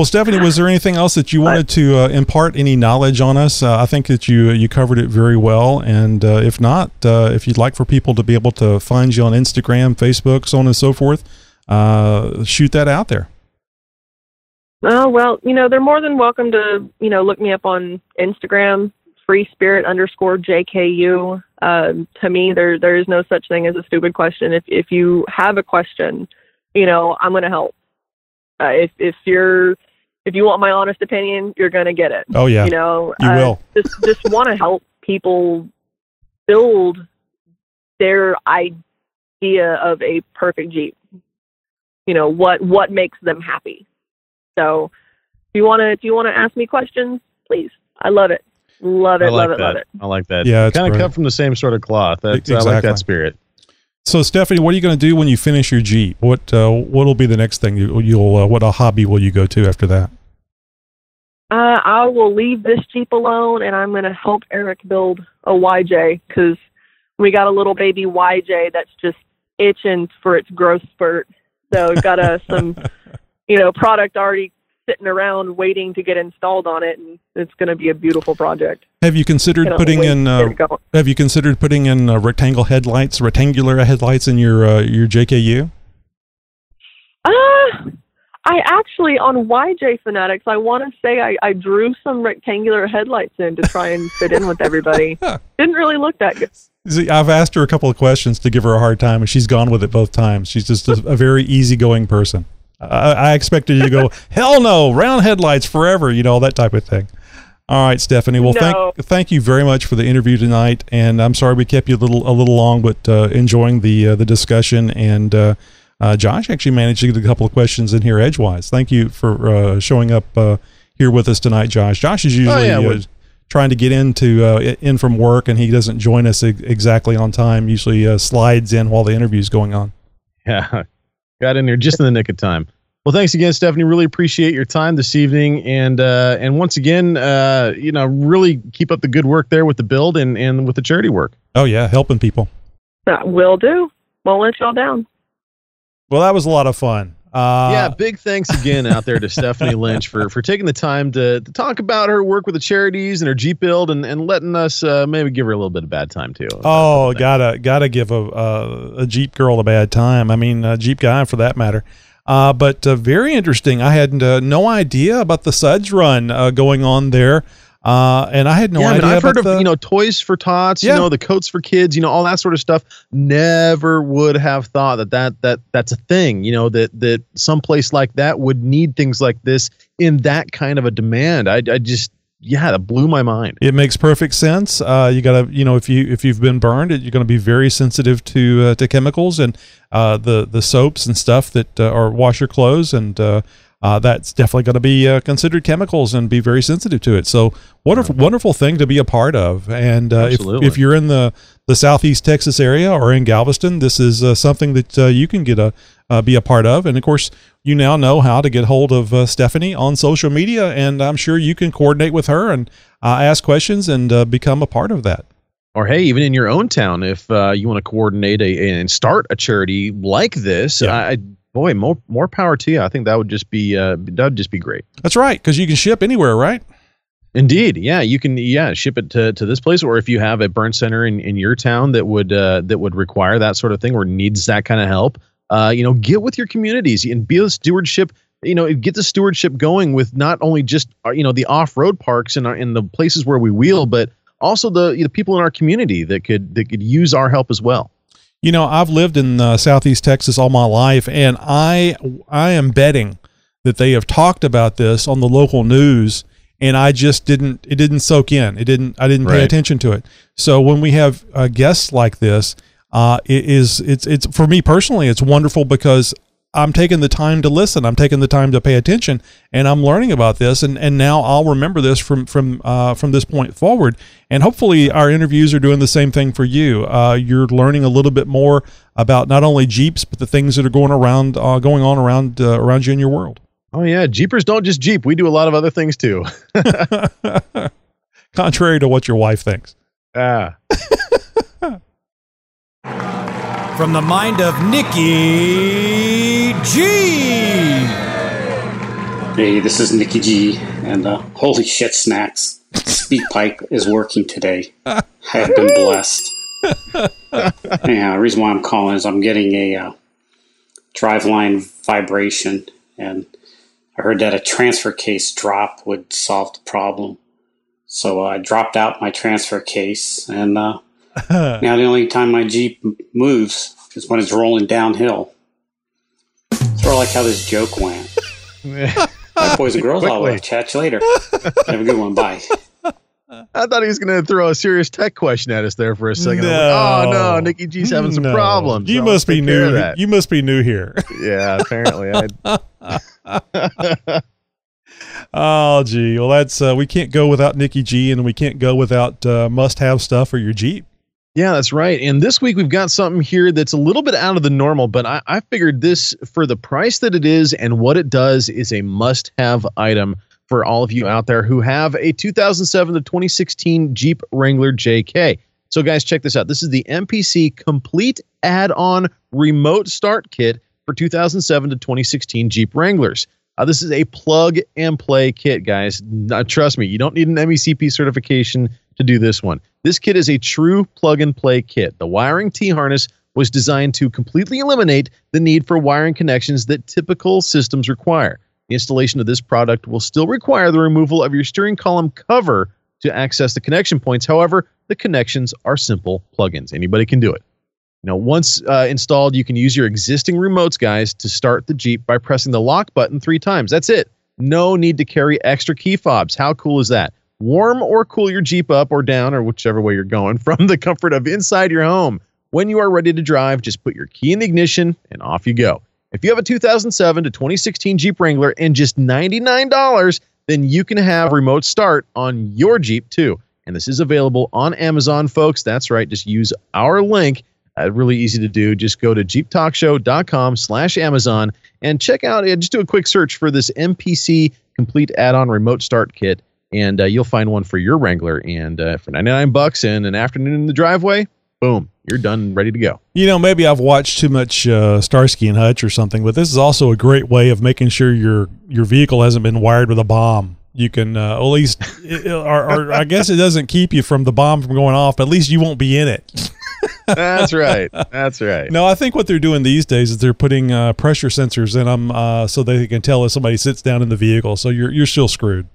Well, Stephanie, was there anything else that you wanted to uh, impart any knowledge on us? Uh, I think that you you covered it very well, and uh, if not, uh, if you'd like for people to be able to find you on Instagram, Facebook, so on and so forth, uh, shoot that out there.
Oh, well, you know, they're more than welcome to, you know, look me up on Instagram, free spirit underscore JKU. Um, to me, there there is no such thing as a stupid question. If if you have a question, you know, I'm going to help. Uh, if if you're if you want my honest opinion, you're going to get it.
Oh yeah,
You know,
You
uh,
will.
just just *laughs* want to help people build their idea of a perfect Jeep. You know what what makes them happy. So, if you want to if you want to ask me questions, please. I love it, love it,
I like
love it,
that.
love it.
I like that.
Yeah, it's
kind of cut from the same sort of cloth. That's, I like that spirit.
So, Stephanie, what are you going to do when you finish your Jeep? What uh, what'll be the next thing you, you'll uh, what a hobby will you go to after that?
Uh, I will leave this Jeep alone, and I'm going to help Eric build a YJ because we got a little baby YJ that's just itching for its growth spurt. So we've got uh, some, *laughs* you know, product already sitting around waiting to get installed on it, and it's going to be a beautiful project.
Have you considered putting in uh,
get it going.
Have you considered putting in uh, rectangle headlights, rectangular headlights in your uh, your JKU?
Uh, I actually on YJ Fanatics, I want to say I, I drew some rectangular headlights in to try and fit in with everybody. *laughs* Didn't really look that good.
See, I've asked her a couple of questions to give her a hard time, and she's gone with it both times. She's just a, a very easygoing person. I, I expected you to go, *laughs* hell no, round headlights forever, you know, that type of thing. All right, Stephanie. Well,
No.
thank thank you very much for the interview tonight, and I'm sorry we kept you a little a little long, but uh, enjoying the uh, the discussion. And uh, uh, Josh actually managed to get a couple of questions in here edgewise. Thank you for uh, showing up uh, here with us tonight, Josh. Josh is usually
yeah,
uh, trying to get into uh, in from work, and he doesn't join us ex- exactly on time. Usually uh, slides in while the interview's going on.
Yeah, *laughs* got in there just in the nick of time. Well, thanks again, Stephanie. Really appreciate your time this evening, and uh, and once again, uh, you know, really keep up the good work there with the build and and with the charity work.
Oh yeah, helping people.
That will do. Won't let y'all down.
Well, that was a lot of fun. Uh,
yeah, big thanks again out there to Stephanie *laughs* Lynch for for taking the time to, to talk about her work with the charities and her Jeep build, and, and letting us uh, maybe give her a little bit of bad time too.
Oh, gotta gotta give a a, a Jeep girl a bad time. I mean, a Jeep guy for that matter. Uh, but uh, very interesting. I had uh, no idea about the Suds run uh, going on there, uh, and I had no
yeah, I
idea
I've heard of
the.
you know toys for tots,
Yeah.
you know the coats for kids, you know all that sort of stuff. Never would have thought that that that that's a thing. You know that that some place like that would need things like this in that kind of a demand. I I just yeah, that blew my mind.
it makes perfect sense. Uh, you gotta, you know, if you if you've been burned, you're going to be very sensitive to uh, to chemicals and uh, the the soaps and stuff that uh, or wash your clothes, and uh, that's definitely going to be uh, considered chemicals and be very sensitive to it. So wonderful, wonderful thing to be a part of. And uh, if if you're in the the southeast Texas area or in Galveston, this is uh, something that uh, you can get a uh, be a part of. And of course, you now know how to get hold of uh, Stephanie on social media, and I'm sure you can coordinate with her and uh, ask questions and uh, become a part of that.
Or hey, even in your own town, if uh, you want to coordinate a and start a charity like this,
Yeah.
I boy, more more power to you. I think that would just be uh, that would just be great.
That's right, because you can ship anywhere, right?
Indeed, yeah, you can yeah ship it to, to this place, or if you have a burn center in, in your town that would uh, that would require that sort of thing or needs that kind of help, uh, you know, get with your communities and be a stewardship. You know, get the stewardship going with not only just uh, you know the off road parks and in the places where we wheel, but also the know, people in our community that could that could use our help as well.
You know, I've lived in uh, Southeast Texas all my life, and I I am betting that they have talked about this on the local news and I just didn't it didn't soak in. It didn't I didn't pay
Right.
attention to it. So when we have uh, guests like this, uh, it is it's it's for me personally it's wonderful because I'm taking the time to listen. I'm taking the time to pay attention, and I'm learning about this. And, and now I'll remember this from from uh, from this point forward. And hopefully, our interviews are doing the same thing for you. Uh, you're learning a little bit more about not only Jeeps, but the things that are going around uh, going on around uh, around you in your world.
Oh yeah, Jeepers don't just Jeep. We do a lot of other things too. *laughs*
Contrary to what your wife thinks.
Ah. *laughs*
From the mind of Nikki G.
Hey, this is Nikki G, and uh, holy shit, snacks! SpeakPipe is working today. I have been blessed. *laughs* Anyhow, the reason why I'm calling is I'm getting a uh, driveline vibration, and I heard that a transfer case drop would solve the problem. So uh, I dropped out my transfer case, and uh, *laughs* now the only time my Jeep moves is when it's rolling downhill. Sort of like how this joke went. *laughs* Bye, boys and girls. I'll uh,
Quickly.
chat you later. Have a good one. Bye.
I thought he was going to throw a serious tech question at us there for a second. I'm like,
No.
oh no, Nikki G's having some
No.
problems.
You
So
must be
take care of
new.
that.
You must be new here. *laughs*
yeah, apparently. I,
oh, gee. Well, that's uh, we can't go without Nikki G, and we can't go without uh, must-have stuff for your Jeep.
Yeah, that's right. And this week we've got something here that's a little bit out of the normal, but I, I figured this for the price that it is and what it does is a must have item for all of you out there who have a 2007 to 2016 Jeep Wrangler JK. So, guys, check this out. This is the MPC complete add on remote start kit for 2007 to 2016 Jeep Wranglers. Uh, this is a plug and play kit, guys. Uh, trust me, you don't need an MECP certification to do this one. This kit is a true plug and play kit. The wiring T harness was designed to completely eliminate the need for wiring connections that typical systems require. The installation of this product will still require the removal of your steering column cover to access the connection points. However, the connections are simple plugins. Anybody can do it. Now, once uh, installed, you can use your existing remotes, guys, to start the Jeep by pressing the lock button three times. That's it. No need to carry extra key fobs. How cool is that? Warm or cool your Jeep up or down, or whichever way you're going, *laughs* from the comfort of inside your home. When you are ready to drive, just put your key in the ignition and off you go. If you have a 2007 to 2016 Jeep Wrangler and just $99, then you can have remote start on your Jeep too. And this is available on Amazon, folks. That's right. Just use our link. Uh, really easy to do. Just go to jeeptalkshow.com slash Amazon and check out, uh, just do a quick search for this MPC complete add-on remote start kit. And uh, you'll find one for your Wrangler. And uh, for 99 bucks and an afternoon in the driveway, boom, you're done ready to go.
You know, maybe I've watched too much uh, Starsky and Hutch or something, but this is also a great way of making sure your your vehicle hasn't been wired with a bomb. You can uh, at least, *laughs* it, or, or I guess it doesn't keep you from the bomb from going off, but at least you won't be in it. *laughs*
That's right. *laughs* That's right.
No, I think what they're doing these days is they're putting uh, pressure sensors in them uh, so they can tell if somebody sits down in the vehicle. So you're you're still screwed.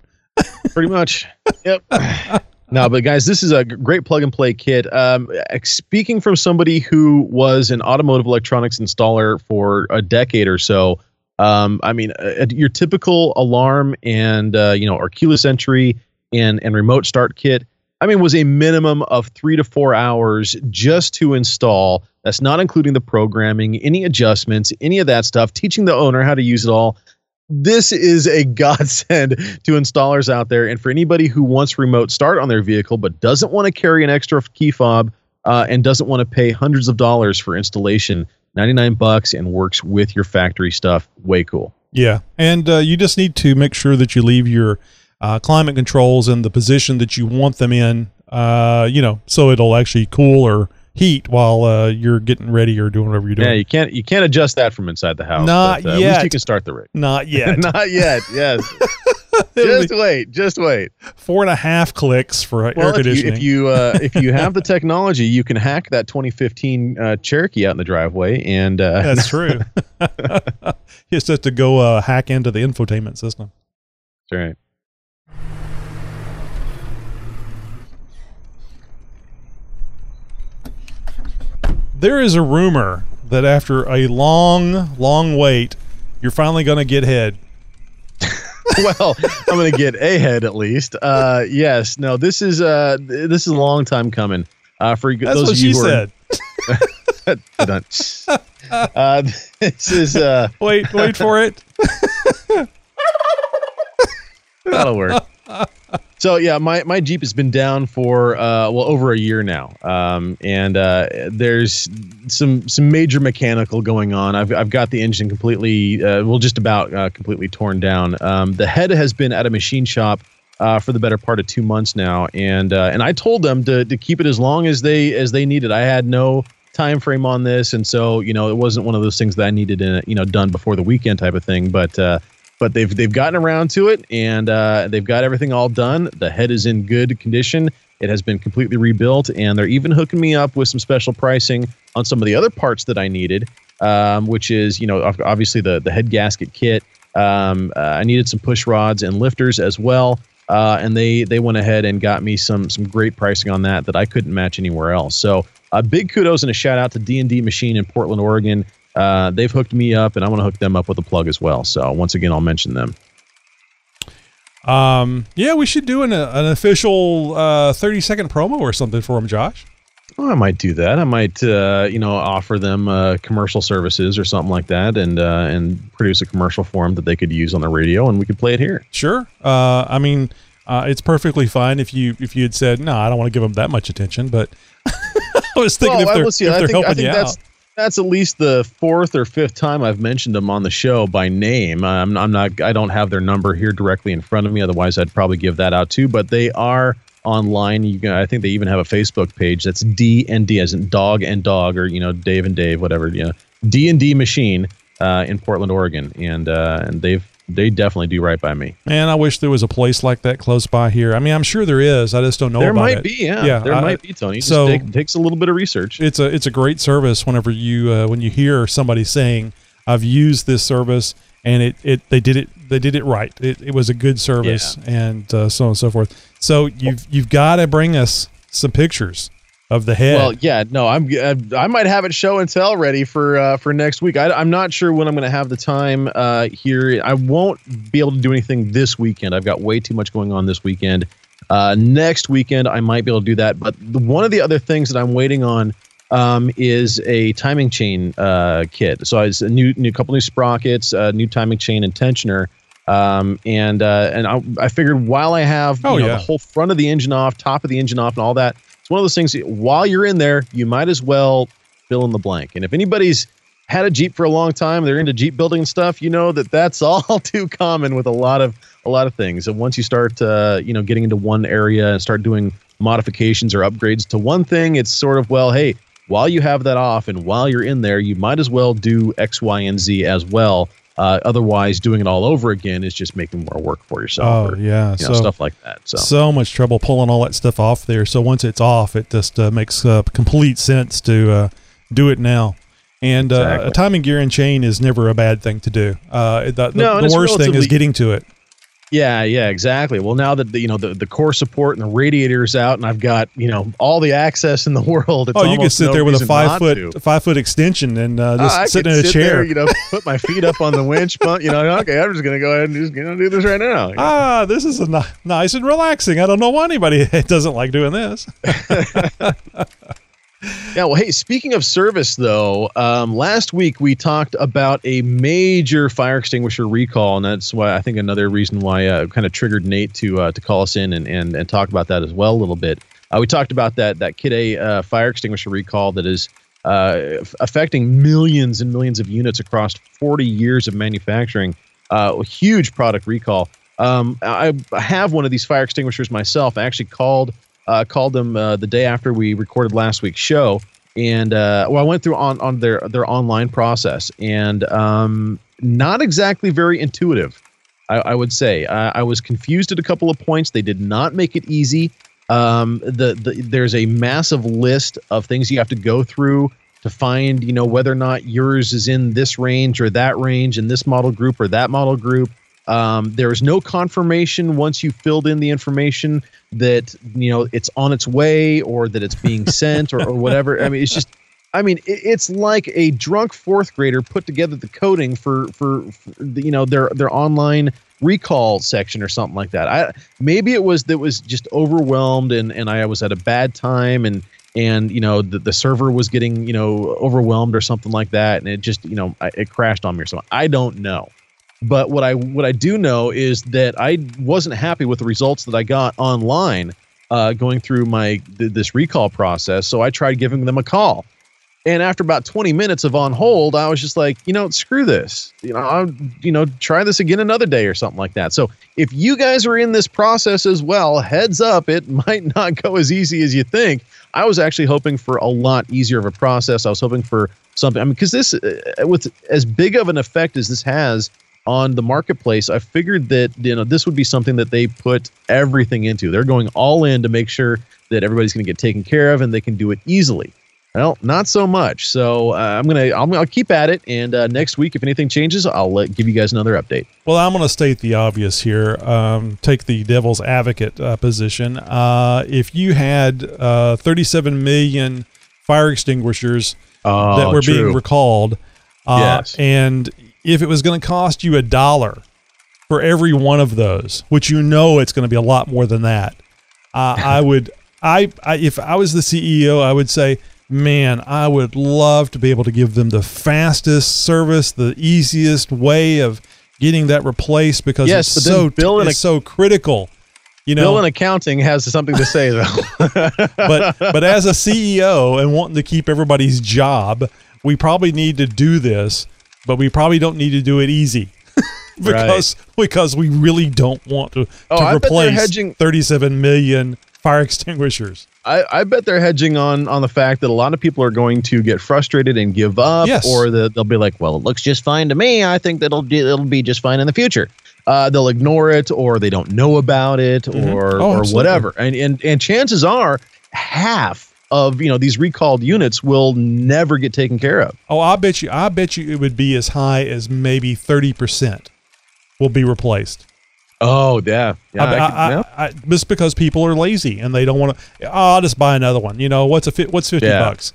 Pretty much. Yep. *sighs* no, but guys, this is a great plug and play kit. Um, speaking from somebody who was an automotive electronics installer for a decade or so, um, I mean, uh, your typical alarm and uh, you know, or keyless entry and and remote start kit. I mean, was a minimum of three to four hours just to install. That's not including the programming, any adjustments, any of that stuff. Teaching the owner how to use it all this is a godsend to installers out there. And for anybody who wants remote start on their vehicle but doesn't want to carry an extra key fob uh, and doesn't want to pay hundreds of dollars for installation 99 bucks and works with your factory stuff. Way cool.
Yeah, and uh, you just need to make sure that you leave your uh, climate controls in the position that you want them in. Uh, you know, so it'll actually cool or heat while uh, you're getting ready or doing whatever you're doing.
Yeah, you can't you can't adjust that from inside the house.
Not
but, uh, At
yet.
least you can start the rig.
Not *laughs* yet.
Not yet. Yes. *laughs* Just wait. Just wait.
Four and a half clicks for air
Well, if you,
conditioning.
if you uh, *laughs* if you have the technology, you can hack that 2015 uh, Cherokee out in the driveway, and uh,
That's true. he just has to go uh, hack into the infotainment system.
That's right.
There is a rumor that after a long, long wait, you're finally going to get head. *laughs*
well, I'm going to get a head at least. Uh, yes. No. This is uh, this is a long time coming. Uh, for
That's
those of you
she
who
said. *laughs*
are, uh, this is uh,
wait, wait for it. *laughs*
That'll work. So yeah, my, my Jeep has been down for uh, well over a year now, um, and uh, there's some some major mechanical going on. I've I've got the engine completely, uh, well, just about uh, completely torn down. Um, the head has been at a machine shop uh, for the better part of two months now, and uh, and I told them to to keep it as long as they as they needed. I had no time frame on this, and so you know it wasn't one of those things that I needed in you know done before the weekend type of thing, but. But they've they've gotten around to it and uh, they've got everything all done. The head is in good condition. It has been completely rebuilt, and they're even hooking me up with some special pricing on some of the other parts that I needed, um, which is you know obviously the the head gasket kit. Um, uh, I needed some push rods and lifters as well, uh, and they they went ahead and got me some some great pricing on that that I couldn't match anywhere else. So uh, big kudos and a shout out to D and D Machine in Portland, Oregon. Uh, they've hooked me up, and I want to hook them up with a plug as well. So once again, I'll mention them.
Um, yeah, we should do an, an official uh, 30 second promo or something for them, Josh.
Oh, I might do that. I might, uh, you know, offer them uh, commercial services or something like that, and uh, and produce a commercial for them that they could use on the radio, and we could play it here.
Sure. Uh, I mean, uh, it's perfectly fine if you if you had said no, I don't want to give them that much attention, but *laughs* I was thinking
Well,
if they're,
will see.
if they're
think,
helping you out.
That's at least the fourth or fifth time I've mentioned them on the show by name. I'm, I'm not. I don't have their number here directly in front of me. Otherwise, I'd probably give that out too. But they are online. You can. I think they even have a Facebook page. That's D and D as in dog and dog, or you know Dave and Dave, whatever. You know D and D Machine uh, in Portland, Oregon, and uh, and they've they definitely do right by me.
Man, I wish there was a place like that close by here. I mean, I'm sure there is. I just don't know
there might
it.
be, yeah. there
I-
might be, Tony. Just
so
take, takes a little bit of research.
it's a it's a great service. Whenever you uh, when you hear somebody saying, "I've used this service and it, it they did it they did it right. It, it was a good service and uh, so on and so forth." So you've you've got to bring us some pictures of the head.
Well, yeah, no, I'm. I, might have it show and tell ready for uh, for next week. I, I'm not sure when I'm going to have the time uh, here. I won't be able to do anything this weekend. I've got way too much going on this weekend. Uh, next weekend, I might be able to do that. But the, one of the other things that I'm waiting on um, is a timing chain uh, kit. So it's a new, new couple new sprockets, a new timing chain and tensioner. Um, and uh, and I, I figured while I have you
Oh,
know,
yeah.
the whole front of the engine off, top of the engine off, and all that, it's one of those things. While you're in there, you might as well fill in the blank. And if anybody's had a Jeep for a long time, they're into Jeep building and stuff, you know that that's *laughs* all too common with a lot of a lot of things. And once you start, uh, you know, getting into one area and start doing modifications or upgrades to one thing, it's sort of well, hey, while you have that off and while you're in there, you might as well do X, Y, and Z as well. Uh, otherwise, doing it all over again is just making more work for yourself.
Oh,
or,
yeah.
you know,
So-
stuff like that. So,
so much trouble pulling all that stuff off there. So once it's off, it just uh, makes uh, complete sense to uh, do it now. And uh,
Exactly.
a timing gear and chain is never a bad thing to do. Uh, the the,
No,
the worst thing is getting to it.
Yeah, yeah, exactly. Well, now that the, you know the, the core support and the radiator is out, and I've got you know all the access in the *laughs* world. It's
oh, you
can
sit
no
there with a five foot
to.
five foot extension and uh, just
I
sit in a
sit
chair.
there, you know, put my feet up on the winch, *laughs* but you know, okay, I'm just gonna go ahead and just you know do this right now.
ah, this is a ni- nice and relaxing. I don't know why anybody *laughs* doesn't like doing this.
Yeah, well, hey, speaking of service, though, um, last week we talked about a major fire extinguisher recall, and that's why I think another reason why uh, kind of triggered Nate to uh, to call us in and, and and talk about that as well a little bit. Uh, we talked about that that Kidde uh, fire extinguisher recall that is uh, f- affecting millions and millions of units across 40 years of manufacturing. Uh, a huge product recall. Um, I, I have one of these fire extinguishers myself. I actually called uh, called them uh, the day after we recorded last week's show and uh, well, I went through on on their their online process, and um, not exactly very intuitive. I, I would say I, I was confused at a couple of points. They did not make it easy. Um, the, the there's a massive list of things you have to go through to find, you know, whether or not yours is in this range or that range in this model group or that model group. Um, there is no confirmation once you filled in the information that you know it's on its way or that it's being *laughs* sent or, or whatever. I mean, it's just, I mean, it, it's like a drunk fourth grader put together the coding for for, for the, you know their their online recall section or something like that. I maybe it was that was just overwhelmed and and I was at a bad time and and you know the, the server was getting you know overwhelmed or something like that and it just you know it crashed on me or something. I don't know. But what I what I do know is that I wasn't happy with the results that I got online uh, going through my th- this recall process. So I tried giving them a call, and after about 20 minutes of on hold, I was just like, you know, screw this. You know, I'll, you know, try this again another day or something like that. So if you guys are in this process as well, heads up, it *laughs* might not go as easy as you think. I was actually hoping for a lot easier of a process. I was hoping for something. I mean, because this, uh, with as big of an effect as this has on the marketplace, I figured that you know this would be something that they put everything into. They're going all in to make sure that everybody's going to get taken care of and they can do it easily. Well, not so much. So uh, I'm gonna I'll, I'll, keep at it, and uh, next week if anything changes, I'll let, give you guys another update.
Well, I'm going to state the obvious here. Um, take the devil's advocate uh, position. Uh, if you had uh, 37 million fire extinguishers
oh,
that were
true.
being recalled, uh,
yes.
and if it was going to cost you a dollar for every one of those, which you know it's going to be a lot more than that, uh, *laughs* I would, I, I, if I was the CEO, I would say, man, I would love to be able to give them the fastest service, the easiest way of getting that replaced because
yes,
it's so
Bill
it's so critical. You know,
Bill in accounting has something to say though. *laughs*
but but as a CEO and wanting to keep everybody's job, we probably need to do this but we probably don't need to do it easy *laughs* because right. because we really don't want to,
oh,
to replace
hedging,
37 million fire *laughs* extinguishers.
I, I, bet they're hedging on on the fact that a lot of people are going to get frustrated and give up,
yes.
or the, they'll be like, "Well, it looks just fine to me. I think that'll it'll be just fine in the future." Uh, they'll ignore it, or they don't know about it, mm-hmm. or
oh,
or whatever. And and and chances are half of you know these recalled units will never get taken care of.
Oh, I bet you, I bet you it would be as high as maybe thirty percent will be replaced.
Oh yeah, yeah,
I, I,
yeah.
I, just because people are lazy and they don't want to. Oh, I'll just buy another one. You know what's a fi- what's fifty
Yeah.
bucks?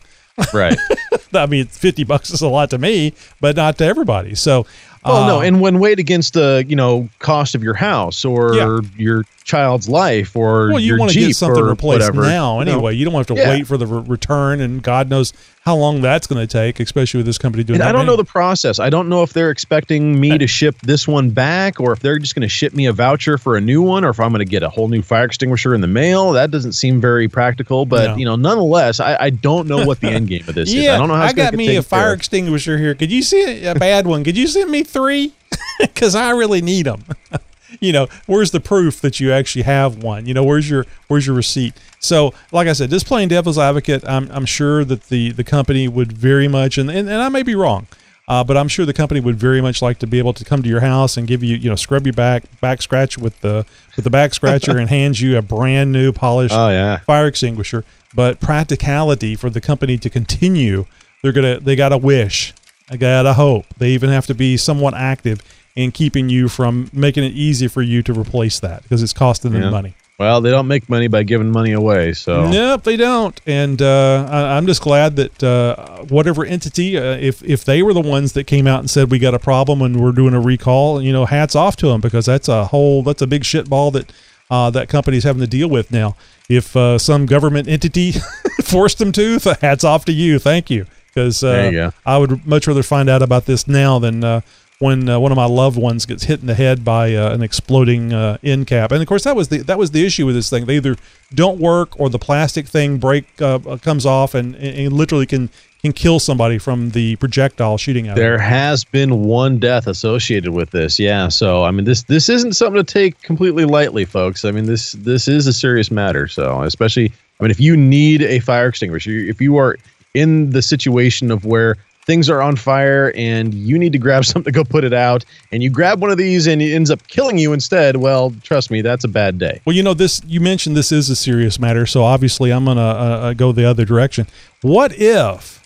right. *laughs*
I mean, fifty bucks is a lot to me, but not to everybody. So,
Well, no,
uh,
and when weighed against the you know cost of your house or
Yeah.
your child's life or
well, you want to get something replaced
whatever,
now anyway. You don't have to
Yeah.
wait for the re- return, and God knows how long that's going to take, especially with this company doing.
And
that
I don't know the process. I don't know if they're expecting me to ship this one back or if they're just going to ship me a voucher for a new one or if I'm going to get a whole new fire extinguisher in the mail. That doesn't seem very practical, but
No.
you know, nonetheless, I, I don't know what the *laughs* end game of this is.
Yeah,
I don't know how it's gonna
got me a fire
care
extinguisher here. Could you see a bad one? Could you send me three? *laughs* Because I really need them. *laughs* you know, where's the proof that you actually have one? You know, where's your where's your receipt? So, like I said, just playing devil's advocate, I'm I'm sure that the the company would very much, and and, and I may be wrong. Uh, but I'm sure the company would very much like to be able to come to your house and give you, you know, scrub your back, back scratch with the with the back scratcher, and hand you a brand new polished
Oh yeah.
fire extinguisher. But practicality for the company to continue, they're gonna they gotta wish, they gotta hope. They even have to be somewhat active in keeping you from making it easy for you to replace that because it's costing them
Yeah.
money.
Well, they don't make money by giving money away, so
Nope, they don't. And uh, I, I'm just glad that uh, whatever entity, uh, if if they were the ones that came out and said we got a problem and we're doing a recall, you know, hats off to them because that's a whole that's a big shit ball that uh, that company's having to deal with now. If uh, some government entity *laughs* forced them to, hats off to you. Thank you, because uh,
There you go.
I would much rather find out about this now than. Uh, when uh, one of my loved ones gets hit in the head by uh, an exploding uh, end cap, and of course that was the that was the issue with this thing. They either don't work or the plastic thing break uh, comes off and, and literally can can kill somebody from the projectile shooting out.
There has been one death associated with this, yeah. So I mean, this this isn't something to take completely lightly, folks. I mean, this this is a serious matter. So especially, I mean, if you need a fire extinguisher, if you are in the situation of where things are on fire and you need to grab *laughs* something to go put it out, and you grab one of these and it ends up killing you instead, well, trust me, that's a bad day.
Well, you know this. You mentioned this is a serious matter, so obviously I'm gonna uh, uh, go the other direction. What if,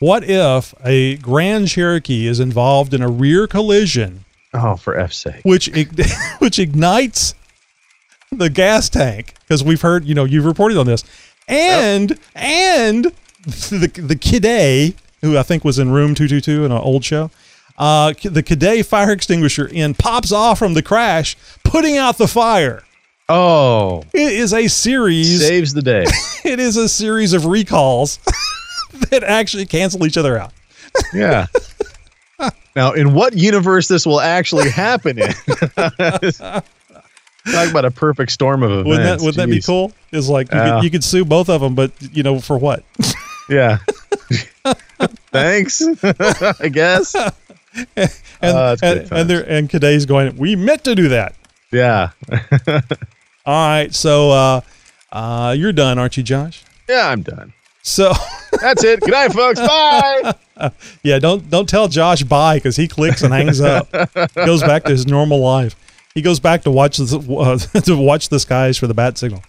what if a Grand Cherokee is involved in a rear collision?
Oh, for F's sake!
Which *laughs* which ignites the gas tank because we've heard, you know, you've reported on this, and and the the Cadet, who I think was in room two two two in an old show. Uh, the Cadet fire extinguisher in pops off from the crash, putting out the fire.
Oh,
it is a series
saves the day. *laughs*
it is a series of recalls *laughs* that actually cancel each other out.
Yeah. now, in what universe this will actually happen in? *laughs* Talk about a perfect storm of events.
Wouldn't that, wouldn't that be cool? Is like you,
Yeah.
could, you could sue both of them, but you know for what?
Yeah. *laughs* Thanks. *laughs* I guess. *laughs*
and
Oh,
and, and, they're, and going. We meant to do that.
Yeah.
All right, so uh, uh, you're done, aren't you, Josh?
Yeah, I'm done.
So
that's it. Good night, folks. Bye.
yeah, don't don't tell Josh bye because he clicks and hangs up. goes back to his normal life. He goes back to watch the uh, to watch the skies for the bat signal.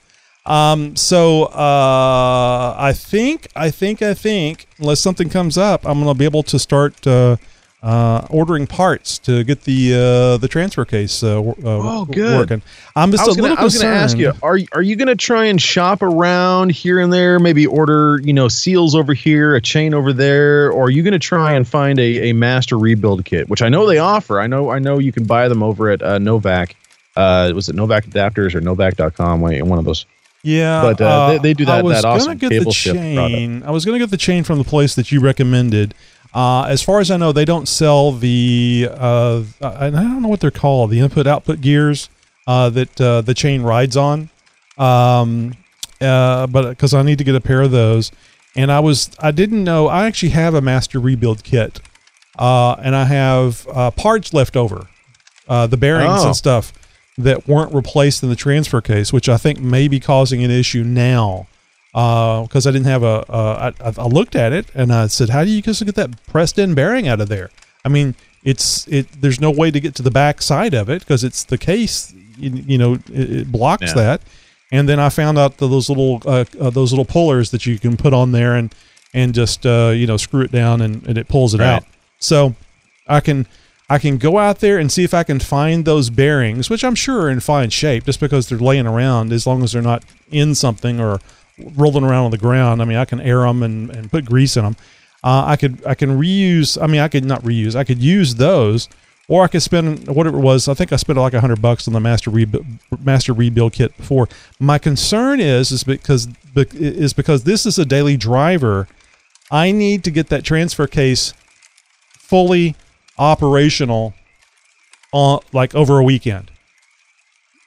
Um, so uh, I think I think I think unless something comes up, I'm gonna be able to start uh, uh, ordering parts to get the uh, the transfer case uh, uh,
Oh, good.
working. I'm just a
gonna,
little
I was gonna ask you, are are you gonna try and shop around here and there? Maybe order, you know, seals over here, a chain over there, or are you gonna try and find a, a master rebuild kit, which I know they offer. I know I know you can buy them over at uh, Novak. Uh, was it Novak Adapters or Novak.com? One of those.
Yeah,
But, uh, they- they do
I
that-
was
that
gonna get the chain. I was gonna get the chain from the place that you recommended. Uh, as far as I know, they don't sell the. Uh, I I don't know what they're called. The input output gears uh, that uh, the chain rides on. Um, uh, but because I need to get a pair of those, and I was I didn't know I actually have a master rebuild kit, uh, and I have uh, parts left over, uh, the bearings
Oh.
and stuff that weren't replaced in the transfer case, which I think may be causing an issue now. Because I didn't have a, uh, I, I looked at it and I said, "How do you just get that pressed in bearing out of there?" I mean, it's it. There's no way to get to the back side of it because it's the case. You, you know, it, it blocks
Yeah.
that. And then I found out that those little uh, uh, those little pullers that you can put on there and and just uh, you know screw it down and, and it pulls it
Right.
out. So I can I can go out there and see if I can find those bearings, which I'm sure are in fine shape, just because they're laying around. As long as they're not in something or rolling around on the ground, I mean, I can air them and, and put grease in them. Uh, I could I can reuse. I mean, I could not reuse. I could use those, or I could spend whatever it was. I think I spent like a hundred bucks on the master rebuild master rebuild kit before. My concern is is because is because this is a daily driver. I need to get that transfer case fully operational on like over a weekend.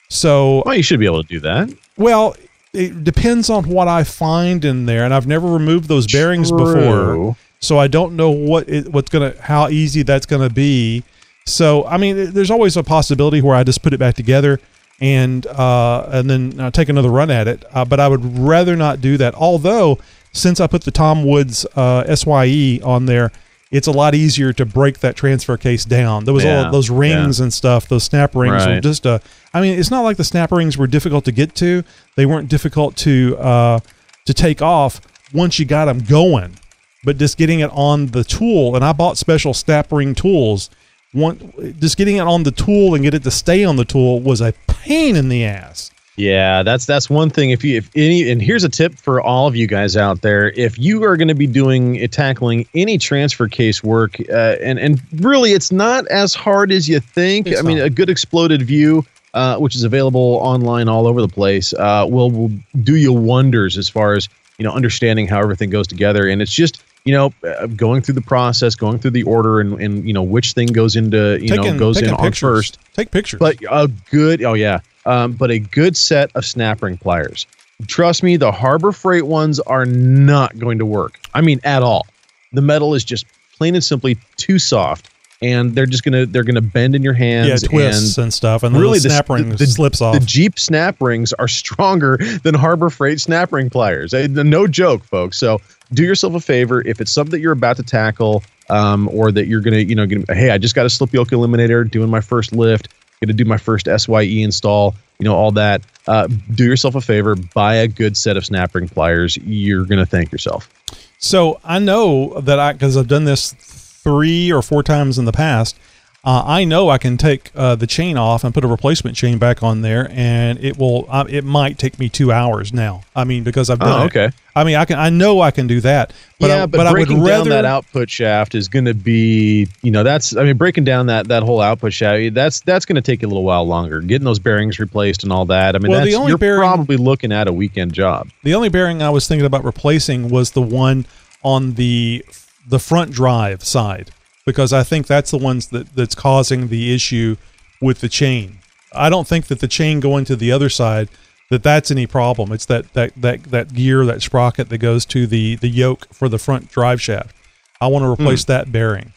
So
Well, you should be able to do that.
well, it depends on what I find in there, and I've never removed those bearings
True.
before, so I don't know what it, what's gonna how easy that's gonna be. So I mean, there's always a possibility where I just put it back together and uh, and then uh, take another run at it. Uh, but I would rather not do that. Although since I put the Tom Woods uh, Sye on there, it's a lot easier to break that transfer case down. There was
Yeah,
all those rings and stuff, those snap rings were just uh I mean, it's not like the snap rings were difficult to get to. They weren't difficult to uh to take off once you got them going. But just getting it on the tool, and I bought special snap ring tools. One, just getting it on the tool and get it to stay on the tool was a pain in the ass.
Yeah, that's that's one thing. If you if any, and here's a tip for all of you guys out there: if you are going to be doing uh, tackling any transfer case work, uh, and and really, it's not as hard as you think.
It's
I mean,
not.
a good exploded view, uh, which is available online all over the place, uh, will will do you wonders as far as you know understanding how everything goes together. And it's just you know uh, going through the process, going through the order, and and you know which thing goes into you know goes in
taking
on first.
Take pictures.
But a good, oh yeah, um, but a good set of snap ring pliers. Trust me, the Harbor Freight ones are not going to work. I mean, at all. The metal is just plain and simply too soft. and they're just gonna they're gonna bend in your hands.
Yeah, twists and, stuff, and
really
the snap
the,
ring
the-
slips off.
The Jeep snap rings are *laughs* stronger than Harbor Freight snap ring pliers. No joke, folks. So do yourself a favor if it's something that you're about to tackle, um, or that you're gonna, you know, gonna, hey, I just got a slip yoke eliminator, doing my first lift, gonna do my first SYE install, you know, all that. Uh, do yourself a favor, buy a good set of snap ring pliers. You're gonna thank yourself.
So I know that I because I've done this three or four times in the past. Uh, I know I can take uh, the chain off and put a replacement chain back on there, and it will. Uh, it might take me two hours now. I mean, because I've done
Oh,
it.
okay.
I mean, I can. I know I can do that. But
yeah,
I,
but,
but I would
breaking
rather
down that output shaft is going to be, you know, that's. I mean, breaking down that that whole output shaft, that's that's going to take a little while longer. Getting those bearings replaced and all that. I mean,
Well, the only
you're
bearing-
probably looking at a weekend job.
The only bearing I was thinking about replacing was the one on the the front drive side because I think that's the ones that that's causing the issue with the chain. I don't think that the chain going to the other side that that's any problem. It's that that that that gear that sprocket that goes to the the yoke for the front drive shaft. I want to replace that bearing.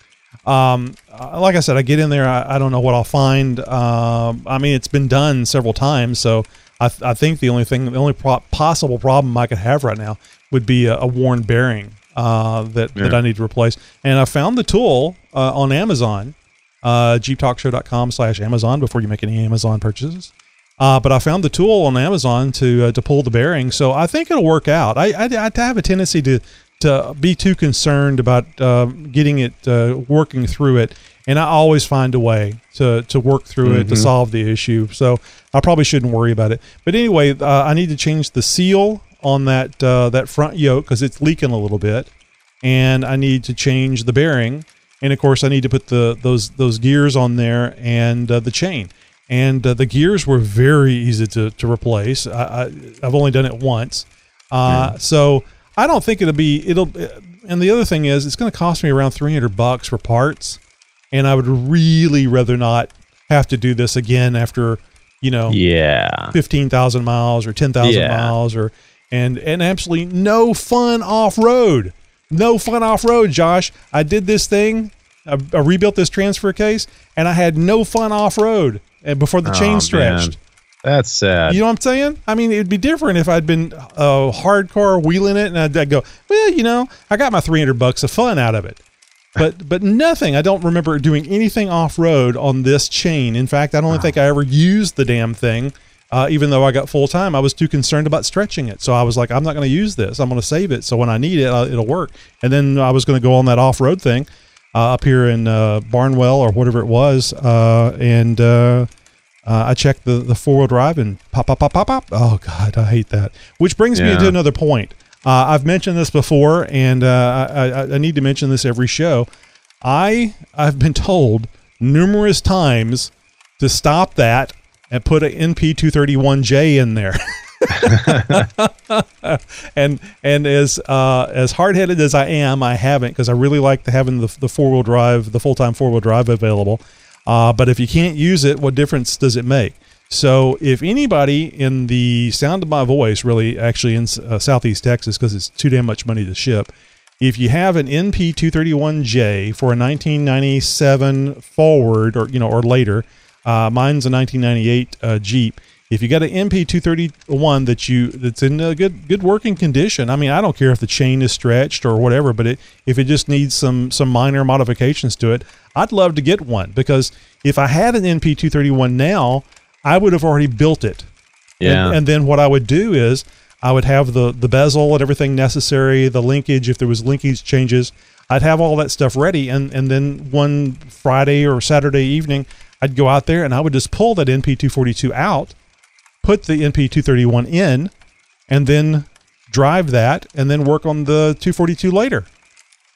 Um, like I said, I get in there. I, I don't know what I'll find. Um, I mean, it's been done several times, so I, th- I think the only thing, the only pro- possible problem I could have right now would be a, a worn bearing uh, that that I need to replace. And I found the tool uh, on Amazon, uh, jeeptalkshow.com slash Amazon before you make any Amazon purchases. Uh, but I found the tool on Amazon to uh, to pull the bearing, so I think it'll work out. I, I, I have a tendency to to be too concerned about uh, getting it uh, working through it, and I always find a way to to work through it to
Mhm.
solve the issue. So I probably shouldn't worry about it. But anyway, uh, I need to change the seal on that uh, that front yoke because it's leaking a little bit, and I need to change the bearing, and of course I need to put the those those gears on there and uh, the chain. And uh, the gears were very easy to, to replace. I, I've only done it once, uh, so I don't think it'll be it'll. And the other thing is, it's going to cost me around three hundred bucks for parts, and I would really rather not have to do this again after you know
Yeah.
fifteen thousand miles or ten thousand
Yeah.
miles or and and absolutely no fun off road. No fun off road, Josh. I did this thing. I, I rebuilt this transfer case, and I had no fun off road. Before the
Oh,
chain
man.
stretched,
That's sad.
you know what I'm saying? I mean, it'd be different if I'd been uh, hardcore wheeling it, and I'd, I'd go, well, you know, I got my 300 bucks of fun out of it. But *laughs* but nothing. I don't remember doing anything off road on this chain. In fact, I don't think I ever used the damn thing. Uh, even though I got full time, I was too concerned about stretching it. So I was like, I'm not going to use this. I'm going to save it. So when I need it, uh, it'll work. And then I was going to go on that off road thing uh, up here in uh, Barnwell or whatever it was, uh, and uh, uh, I checked the the four wheel drive and pop pop pop pop pop. Oh God, I hate that. Which brings me to another point. Uh, I've mentioned this before, and uh, I, I, I need to mention this every show. I I've been told numerous times to stop that and put an NP231J in there. *laughs* and and as uh, as hard headed as I am, I haven't because I really like having the, the four wheel drive, the full time four wheel drive available. Uh, but if you can't use it, what difference does it make? So if anybody in the sound of my voice, really actually in uh, Southeast Texas, because it's too damn much money to ship, if you have an NP231J for a 1997 forward or you know or later, uh, mine's a 1998 uh, Jeep. If you got an NP231 that you that's in a good good working condition, I mean, I don't care if the chain is stretched or whatever, but it, if it just needs some some minor modifications to it, I'd love to get one because if I had an NP231 now, I would have already built it.
Yeah.
And, and then what I would do is I would have the the bezel and everything necessary, the linkage if there was linkage changes. I'd have all that stuff ready, and and then one Friday or Saturday evening, I'd go out there and I would just pull that NP242 out, put the NP231 in, and then drive that, and then work on the 242 later.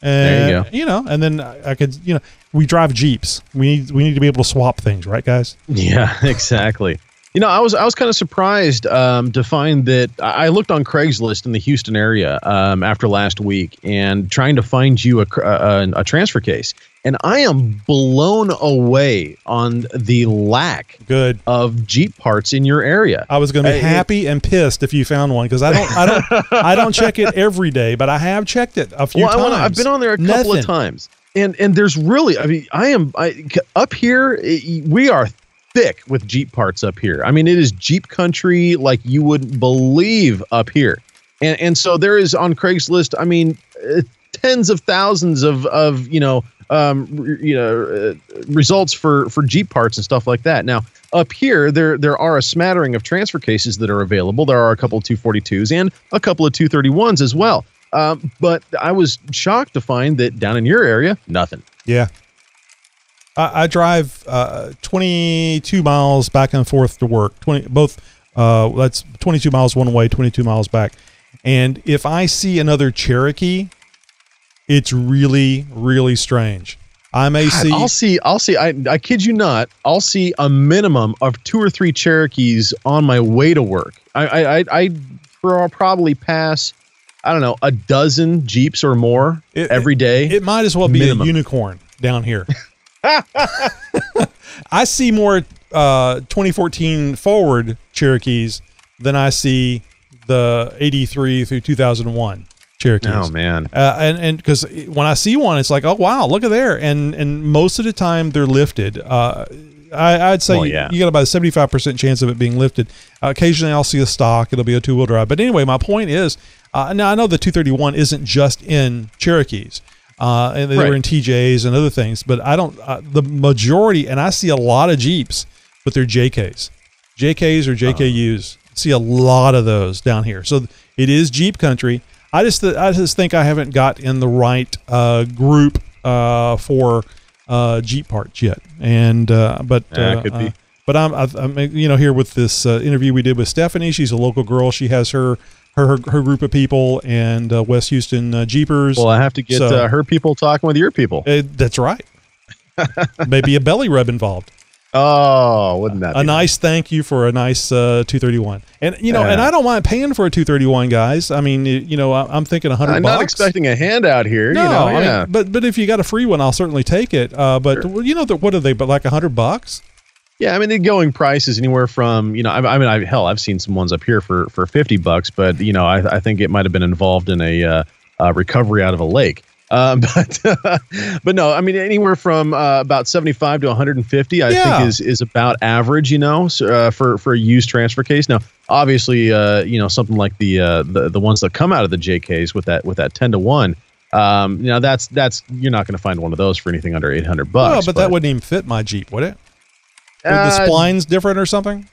And,
There you go.
You know, and then I I could, you know, we drive Jeeps. We need we need to be able to swap things, right, guys?
Yeah, *laughs* exactly. You know, I was I was kind of surprised um, to find that I looked on Craigslist in the Houston area um, after last week and trying to find you a, a, a transfer case, and I am blown away on the lack
good
of Jeep parts in your area.
I was going to be
Uh,
happy and pissed if you found one because I don't, I don't, I don't check it every day, but I have checked it a few
well, I
times.
wanna- I've been on there a couple of times. and and there's really, I mean, I am I, up here. We are thick with Jeep parts up here. I mean, it is Jeep country like you wouldn't believe up here, and and so there is on Craigslist. I mean, uh, tens of thousands of of you know um you know uh, results for for Jeep parts and stuff like that. Now up here there there are a smattering of transfer cases that are available. There are a couple of 242s and a couple of 231s as well. Um, but I was shocked to find that down in your area, nothing.
Yeah. I, I drive uh, 22 miles back and forth to work. 20 both. Uh, that's 22 miles one way, 22 miles back. And if I see another Cherokee, it's really, really strange. I may see.
I'll see. I'll see. I, I kid you not. I'll see a minimum of two or three Cherokees on my way to work. I I I, I pro- probably pass. I don't know a dozen Jeeps or more every day.
It might as well be
Minimum.
a unicorn down here. *laughs* *laughs* I see more uh, 2014 forward Cherokees than I see the 83 through 2001 Cherokees.
Oh man.
Uh, and and because when I see one, it's like, oh wow, look at there. And and most of the time they're lifted. Uh, I, I'd say
Well,
you- you got about a seventy five percent chance of it being lifted. Uh, occasionally, I'll see a stock; it'll be a two wheel drive. But anyway, my point is, uh, now I know the two thirty one isn't just in Cherokees. Uh, and they
Right.
were in TJs and other things, but I don't. Uh, the majority, and I see a lot of Jeeps, but they're JKs, JKs or JKUs. See a lot of those down here. So it is Jeep country. I just I just think I haven't got in the right uh, group uh, for uh, Jeep parts yet. And uh, but
Yeah,
but I'm, I'm you know here with this uh, interview we did with Stephanie. She's a local girl. She has her her her, group of people and uh, West Houston uh, Jeepers.
Well, I have to get
So-
uh, her people talking with your people.
Uh, that's right. *laughs* Maybe a belly rub involved.
Oh, wouldn't that
a
be
nice thank you for a nice uh, 231 and you know and i don't mind paying for a 231 guys i mean you, know I- i'm thinking 100
I'm
bucks
not expecting a handout here.
no
you know,
I mean,
yeah.
but but if you got a free one i'll certainly take it uh, but well, you know the, what are they but like 100 bucks
Yeah, I mean the going price is anywhere from you know I, I mean I, hell I've seen some ones up here for for fifty bucks, but you know I, I think it might have been involved in a uh, uh, recovery out of a lake. Um, *laughs* but but no, I mean anywhere from uh, about seventy five to one hundred and fifty, I
Yeah.
think is is about average. You know, so, uh, for for a used transfer case. Now, obviously, uh, you know something like the uh, the the ones that come out of the JKs with that with that ten to one. Um, you know that's that's you're not going to find one of those for anything under eight hundred bucks.
well but, that wouldn't even fit my jeep would it The
Uh,
splines different or something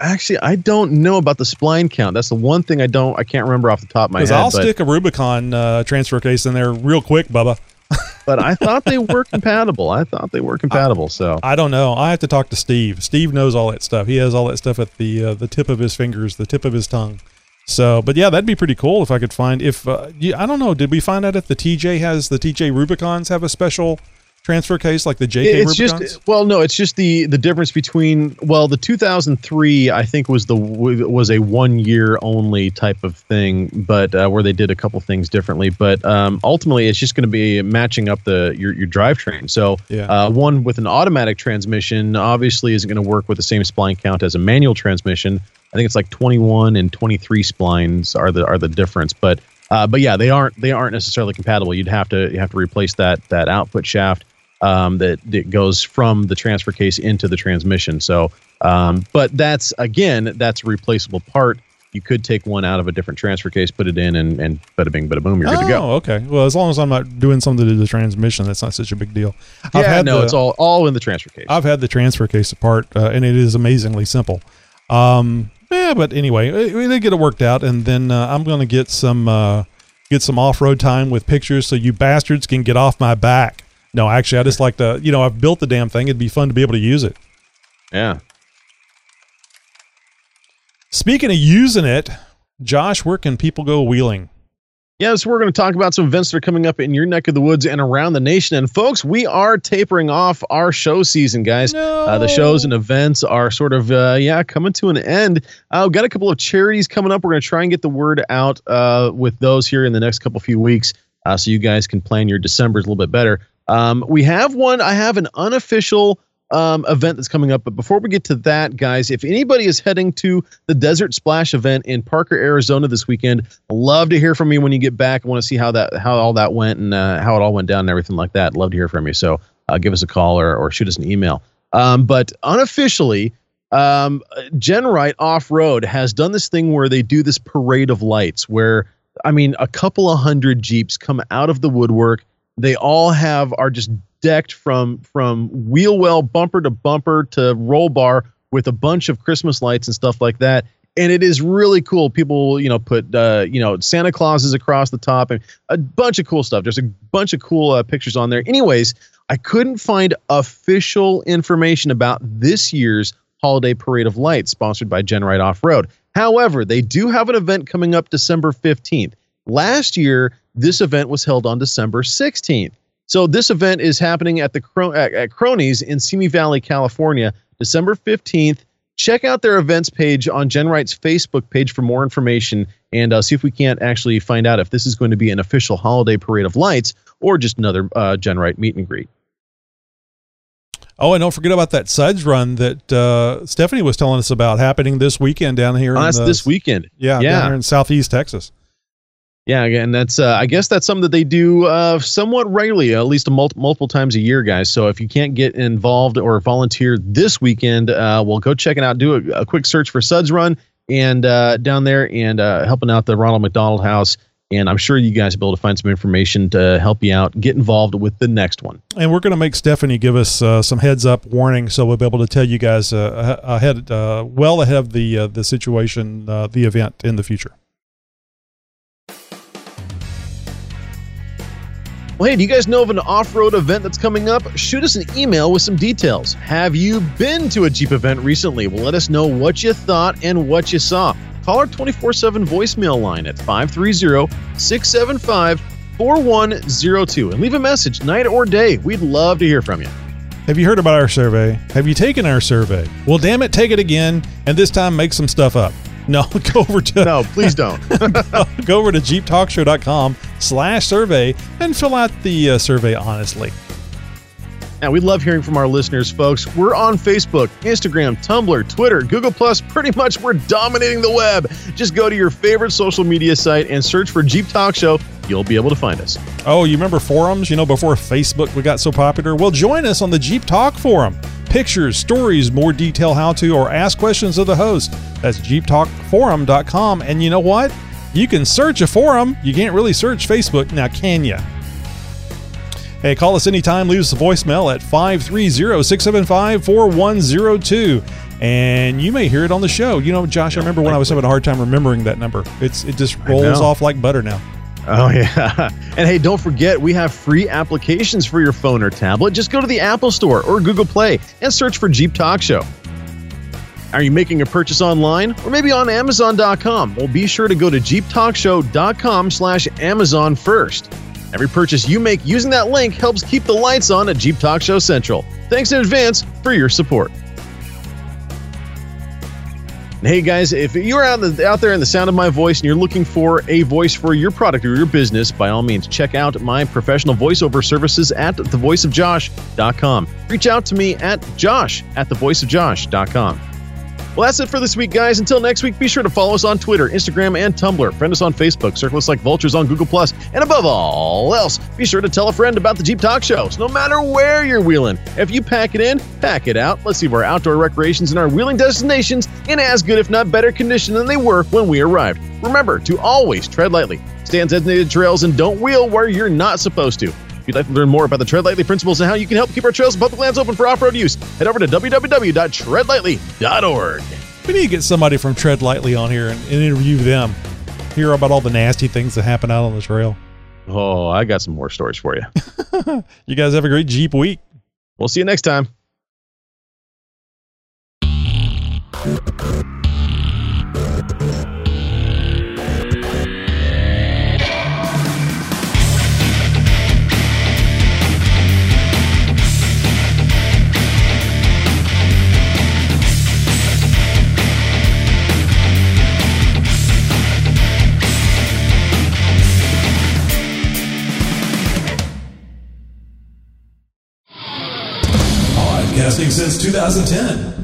Actually, I don't know about the spline count. That's the one thing I don't. I can't remember off the top of my head.
because i'll stick a rubicon uh, transfer case in there real quick bubba *laughs*
but I thought they were compatible. I thought they were compatible. So
I don't know. I have to talk to Steve. Steve knows all that stuff. He has all that stuff at the uh, the tip of his fingers, the tip of his tongue. So, but yeah, that'd be pretty cool if I could find. If uh, I don't know, did we find out if the TJ has the TJ Rubicons have a special transfer case like the JK
it's
Rubicons?
just well, no, it's just the the difference between well, the 2003 I think was the was a one year only type of thing, but uh, where they did a couple things differently. But um, ultimately, it's just going to be matching up the your your drivetrain. So
Yeah.
uh, one with an automatic transmission obviously isn't going to work with the same spline count as a manual transmission. I think it's like 21 and 23 splines are the are the difference, but uh, but yeah, they aren't they aren't necessarily compatible. You'd have to you have to replace that that output shaft um, that that goes from the transfer case into the transmission. So, um, but that's again that's a replaceable part. You could take one out of a different transfer case, put it in, and and bada bing, bada boom, you're good to go.
Oh, okay. Well, as long as I'm not doing something to the transmission, that's not such a big deal.
yeah, no,
the-
it's all all in the transfer case.
I've had the transfer case apart, uh, and it is amazingly simple. Um, yeah, but anyway, we they get it worked out, and then uh, I'm going to get some uh, get some off road time with pictures, so you bastards can get off my back. No, actually, I just like to, you know, I've built the damn thing. It'd be fun to be able to use it.
Yeah.
Speaking of using it, Josh, where can people go wheeling?
Yeah, so we're going to talk about some events that are coming up in your neck of the woods and around the nation. And folks, we are tapering off our show season, guys. Uh, the shows and events are sort of, uh, yeah, coming to an end. Uh, we've got a couple of charities coming up. We're going to try and get the word out uh, with those here in the next couple few weeks uh, so you guys can plan your Decembers a little bit better. Um, we have one, I have an unofficial um, event that's coming up. But before we get to that, guys, if anybody is heading to the Desert Splash event in Parker, Arizona this weekend, love to hear from you when you get back. I want to see how that how all that went and uh, how it all went down and everything like that. Love to hear from you. So uh, give us a call or, or shoot us an email. Um, but unofficially, um, GenRight Off Road has done this thing where they do this parade of lights where, I mean, a couple of hundred Jeeps come out of the woodwork. They all have are just decked from from wheel well bumper to bumper to roll bar with a bunch of Christmas lights and stuff like that. And it is really cool. People, you know, put uh, you know Santa Clauses across the top and a bunch of cool stuff. There's a bunch of cool uh, pictures on there. Anyways, I couldn't find official information about this year's holiday parade of lights sponsored by GenRight Off Road. However, they do have an event coming up December 15th. Last year, this event was held on December 16th. So this event is happening at the Cro- at, Cronies in Simi Valley, California, December 15th. Check out their events page on GenRight's Facebook page for more information and uh, see if we can't actually find out if this is going to be an official holiday parade of lights or just another uh, Genrite meet and greet.
Oh, and don't forget about that Suds run that uh, Stephanie was telling us about happening this weekend down here.
Oh,
in
that's
the,
this weekend.
Yeah,
Yeah.
down here in Southeast Texas.
Yeah, and that's uh, I guess that's something that they do uh, somewhat regularly, at least mul- multiple times a year, guys. So if you can't get involved or volunteer this weekend, uh, well, go check it out. Do a, a quick search for Suds Run and uh, down there and uh, helping out the Ronald McDonald House. And I'm sure you guys will be able to find some information to help you out. Get involved with the next one.
And we're going to make Stephanie give us uh, some heads up warning, so we'll be able to tell you guys ahead, well ahead of the the situation, the event in the future.
Well, hey, do you guys know of an off road event that's coming up? Shoot us an email with some details. Have you been to a Jeep event recently? Well, let us know what you thought and what you saw. Call our 24 7 voicemail line at 530 675 4102 and leave a message night or day. We'd love to hear from you.
Have you heard about our survey? Have you taken our survey? Well, damn it, take it again, and this time make some stuff up. No, *laughs* go over to
no, please don't. *laughs*
go, go over to jeeptalkshow.com slash survey and fill out the uh, survey honestly.
Now, we love hearing from our listeners, folks. We're on Facebook, Instagram, Tumblr, Twitter, Google Plus. Pretty much, we're dominating the web. Just go to your favorite social media site and search for Jeep Talk Show. You'll be able to find us.
Oh, you remember forums? You know, before Facebook we got so popular? Well, join us on the Jeep Talk forum. Pictures, stories, more detail how to, or ask questions of the host. That's jeeptalkforum.com. And you know what? You can search a forum. You can't really search Facebook. Now, can you? Hey, call us anytime. Leave us a voicemail at 530 675 4102. And you may hear it on the show. You know, Josh, I remember when I was having a hard time remembering that number. It's It just rolls off like butter now.
Oh, *laughs* yeah. And hey, don't forget, we have free applications for your phone or tablet. Just go to the Apple Store or Google Play and search for Jeep Talk Show. Are you making a purchase online or maybe on Amazon.com? Well, be sure to go to JeepTalkShow.com slash Amazon first. Every purchase you make using that link helps keep the lights on at Jeep Talk Show Central. Thanks in advance for your support. And hey guys, if you're out, the, out there in the sound of my voice and you're looking for a voice for your product or your business, by all means, check out my professional voiceover services at thevoiceofjosh.com. Reach out to me at josh at thevoiceofjosh.com. Well, that's it for this week, guys. Until next week, be sure to follow us on Twitter, Instagram, and Tumblr. Friend us on Facebook, circle us like vultures on Google Plus, and above all else, be sure to tell a friend about the Jeep Talk Show. So no matter where you're wheeling, if you pack it in, pack it out. Let's leave our outdoor recreations and our wheeling destinations in as good, if not better, condition than they were when we arrived. Remember to always tread lightly, stay on designated trails, and don't wheel where you're not supposed to. If you'd like to learn more about the Tread Lightly principles and how you can help keep our trails and public lands open for off-road use, head over to www.treadlightly.org.
We need to get somebody from Tread Lightly on here and, and interview them. Hear about all the nasty things that happen out on the trail.
Oh, I got some more stories for you. *laughs*
You guys have a great Jeep week.
We'll see you next time.
Broadcasting since 2010.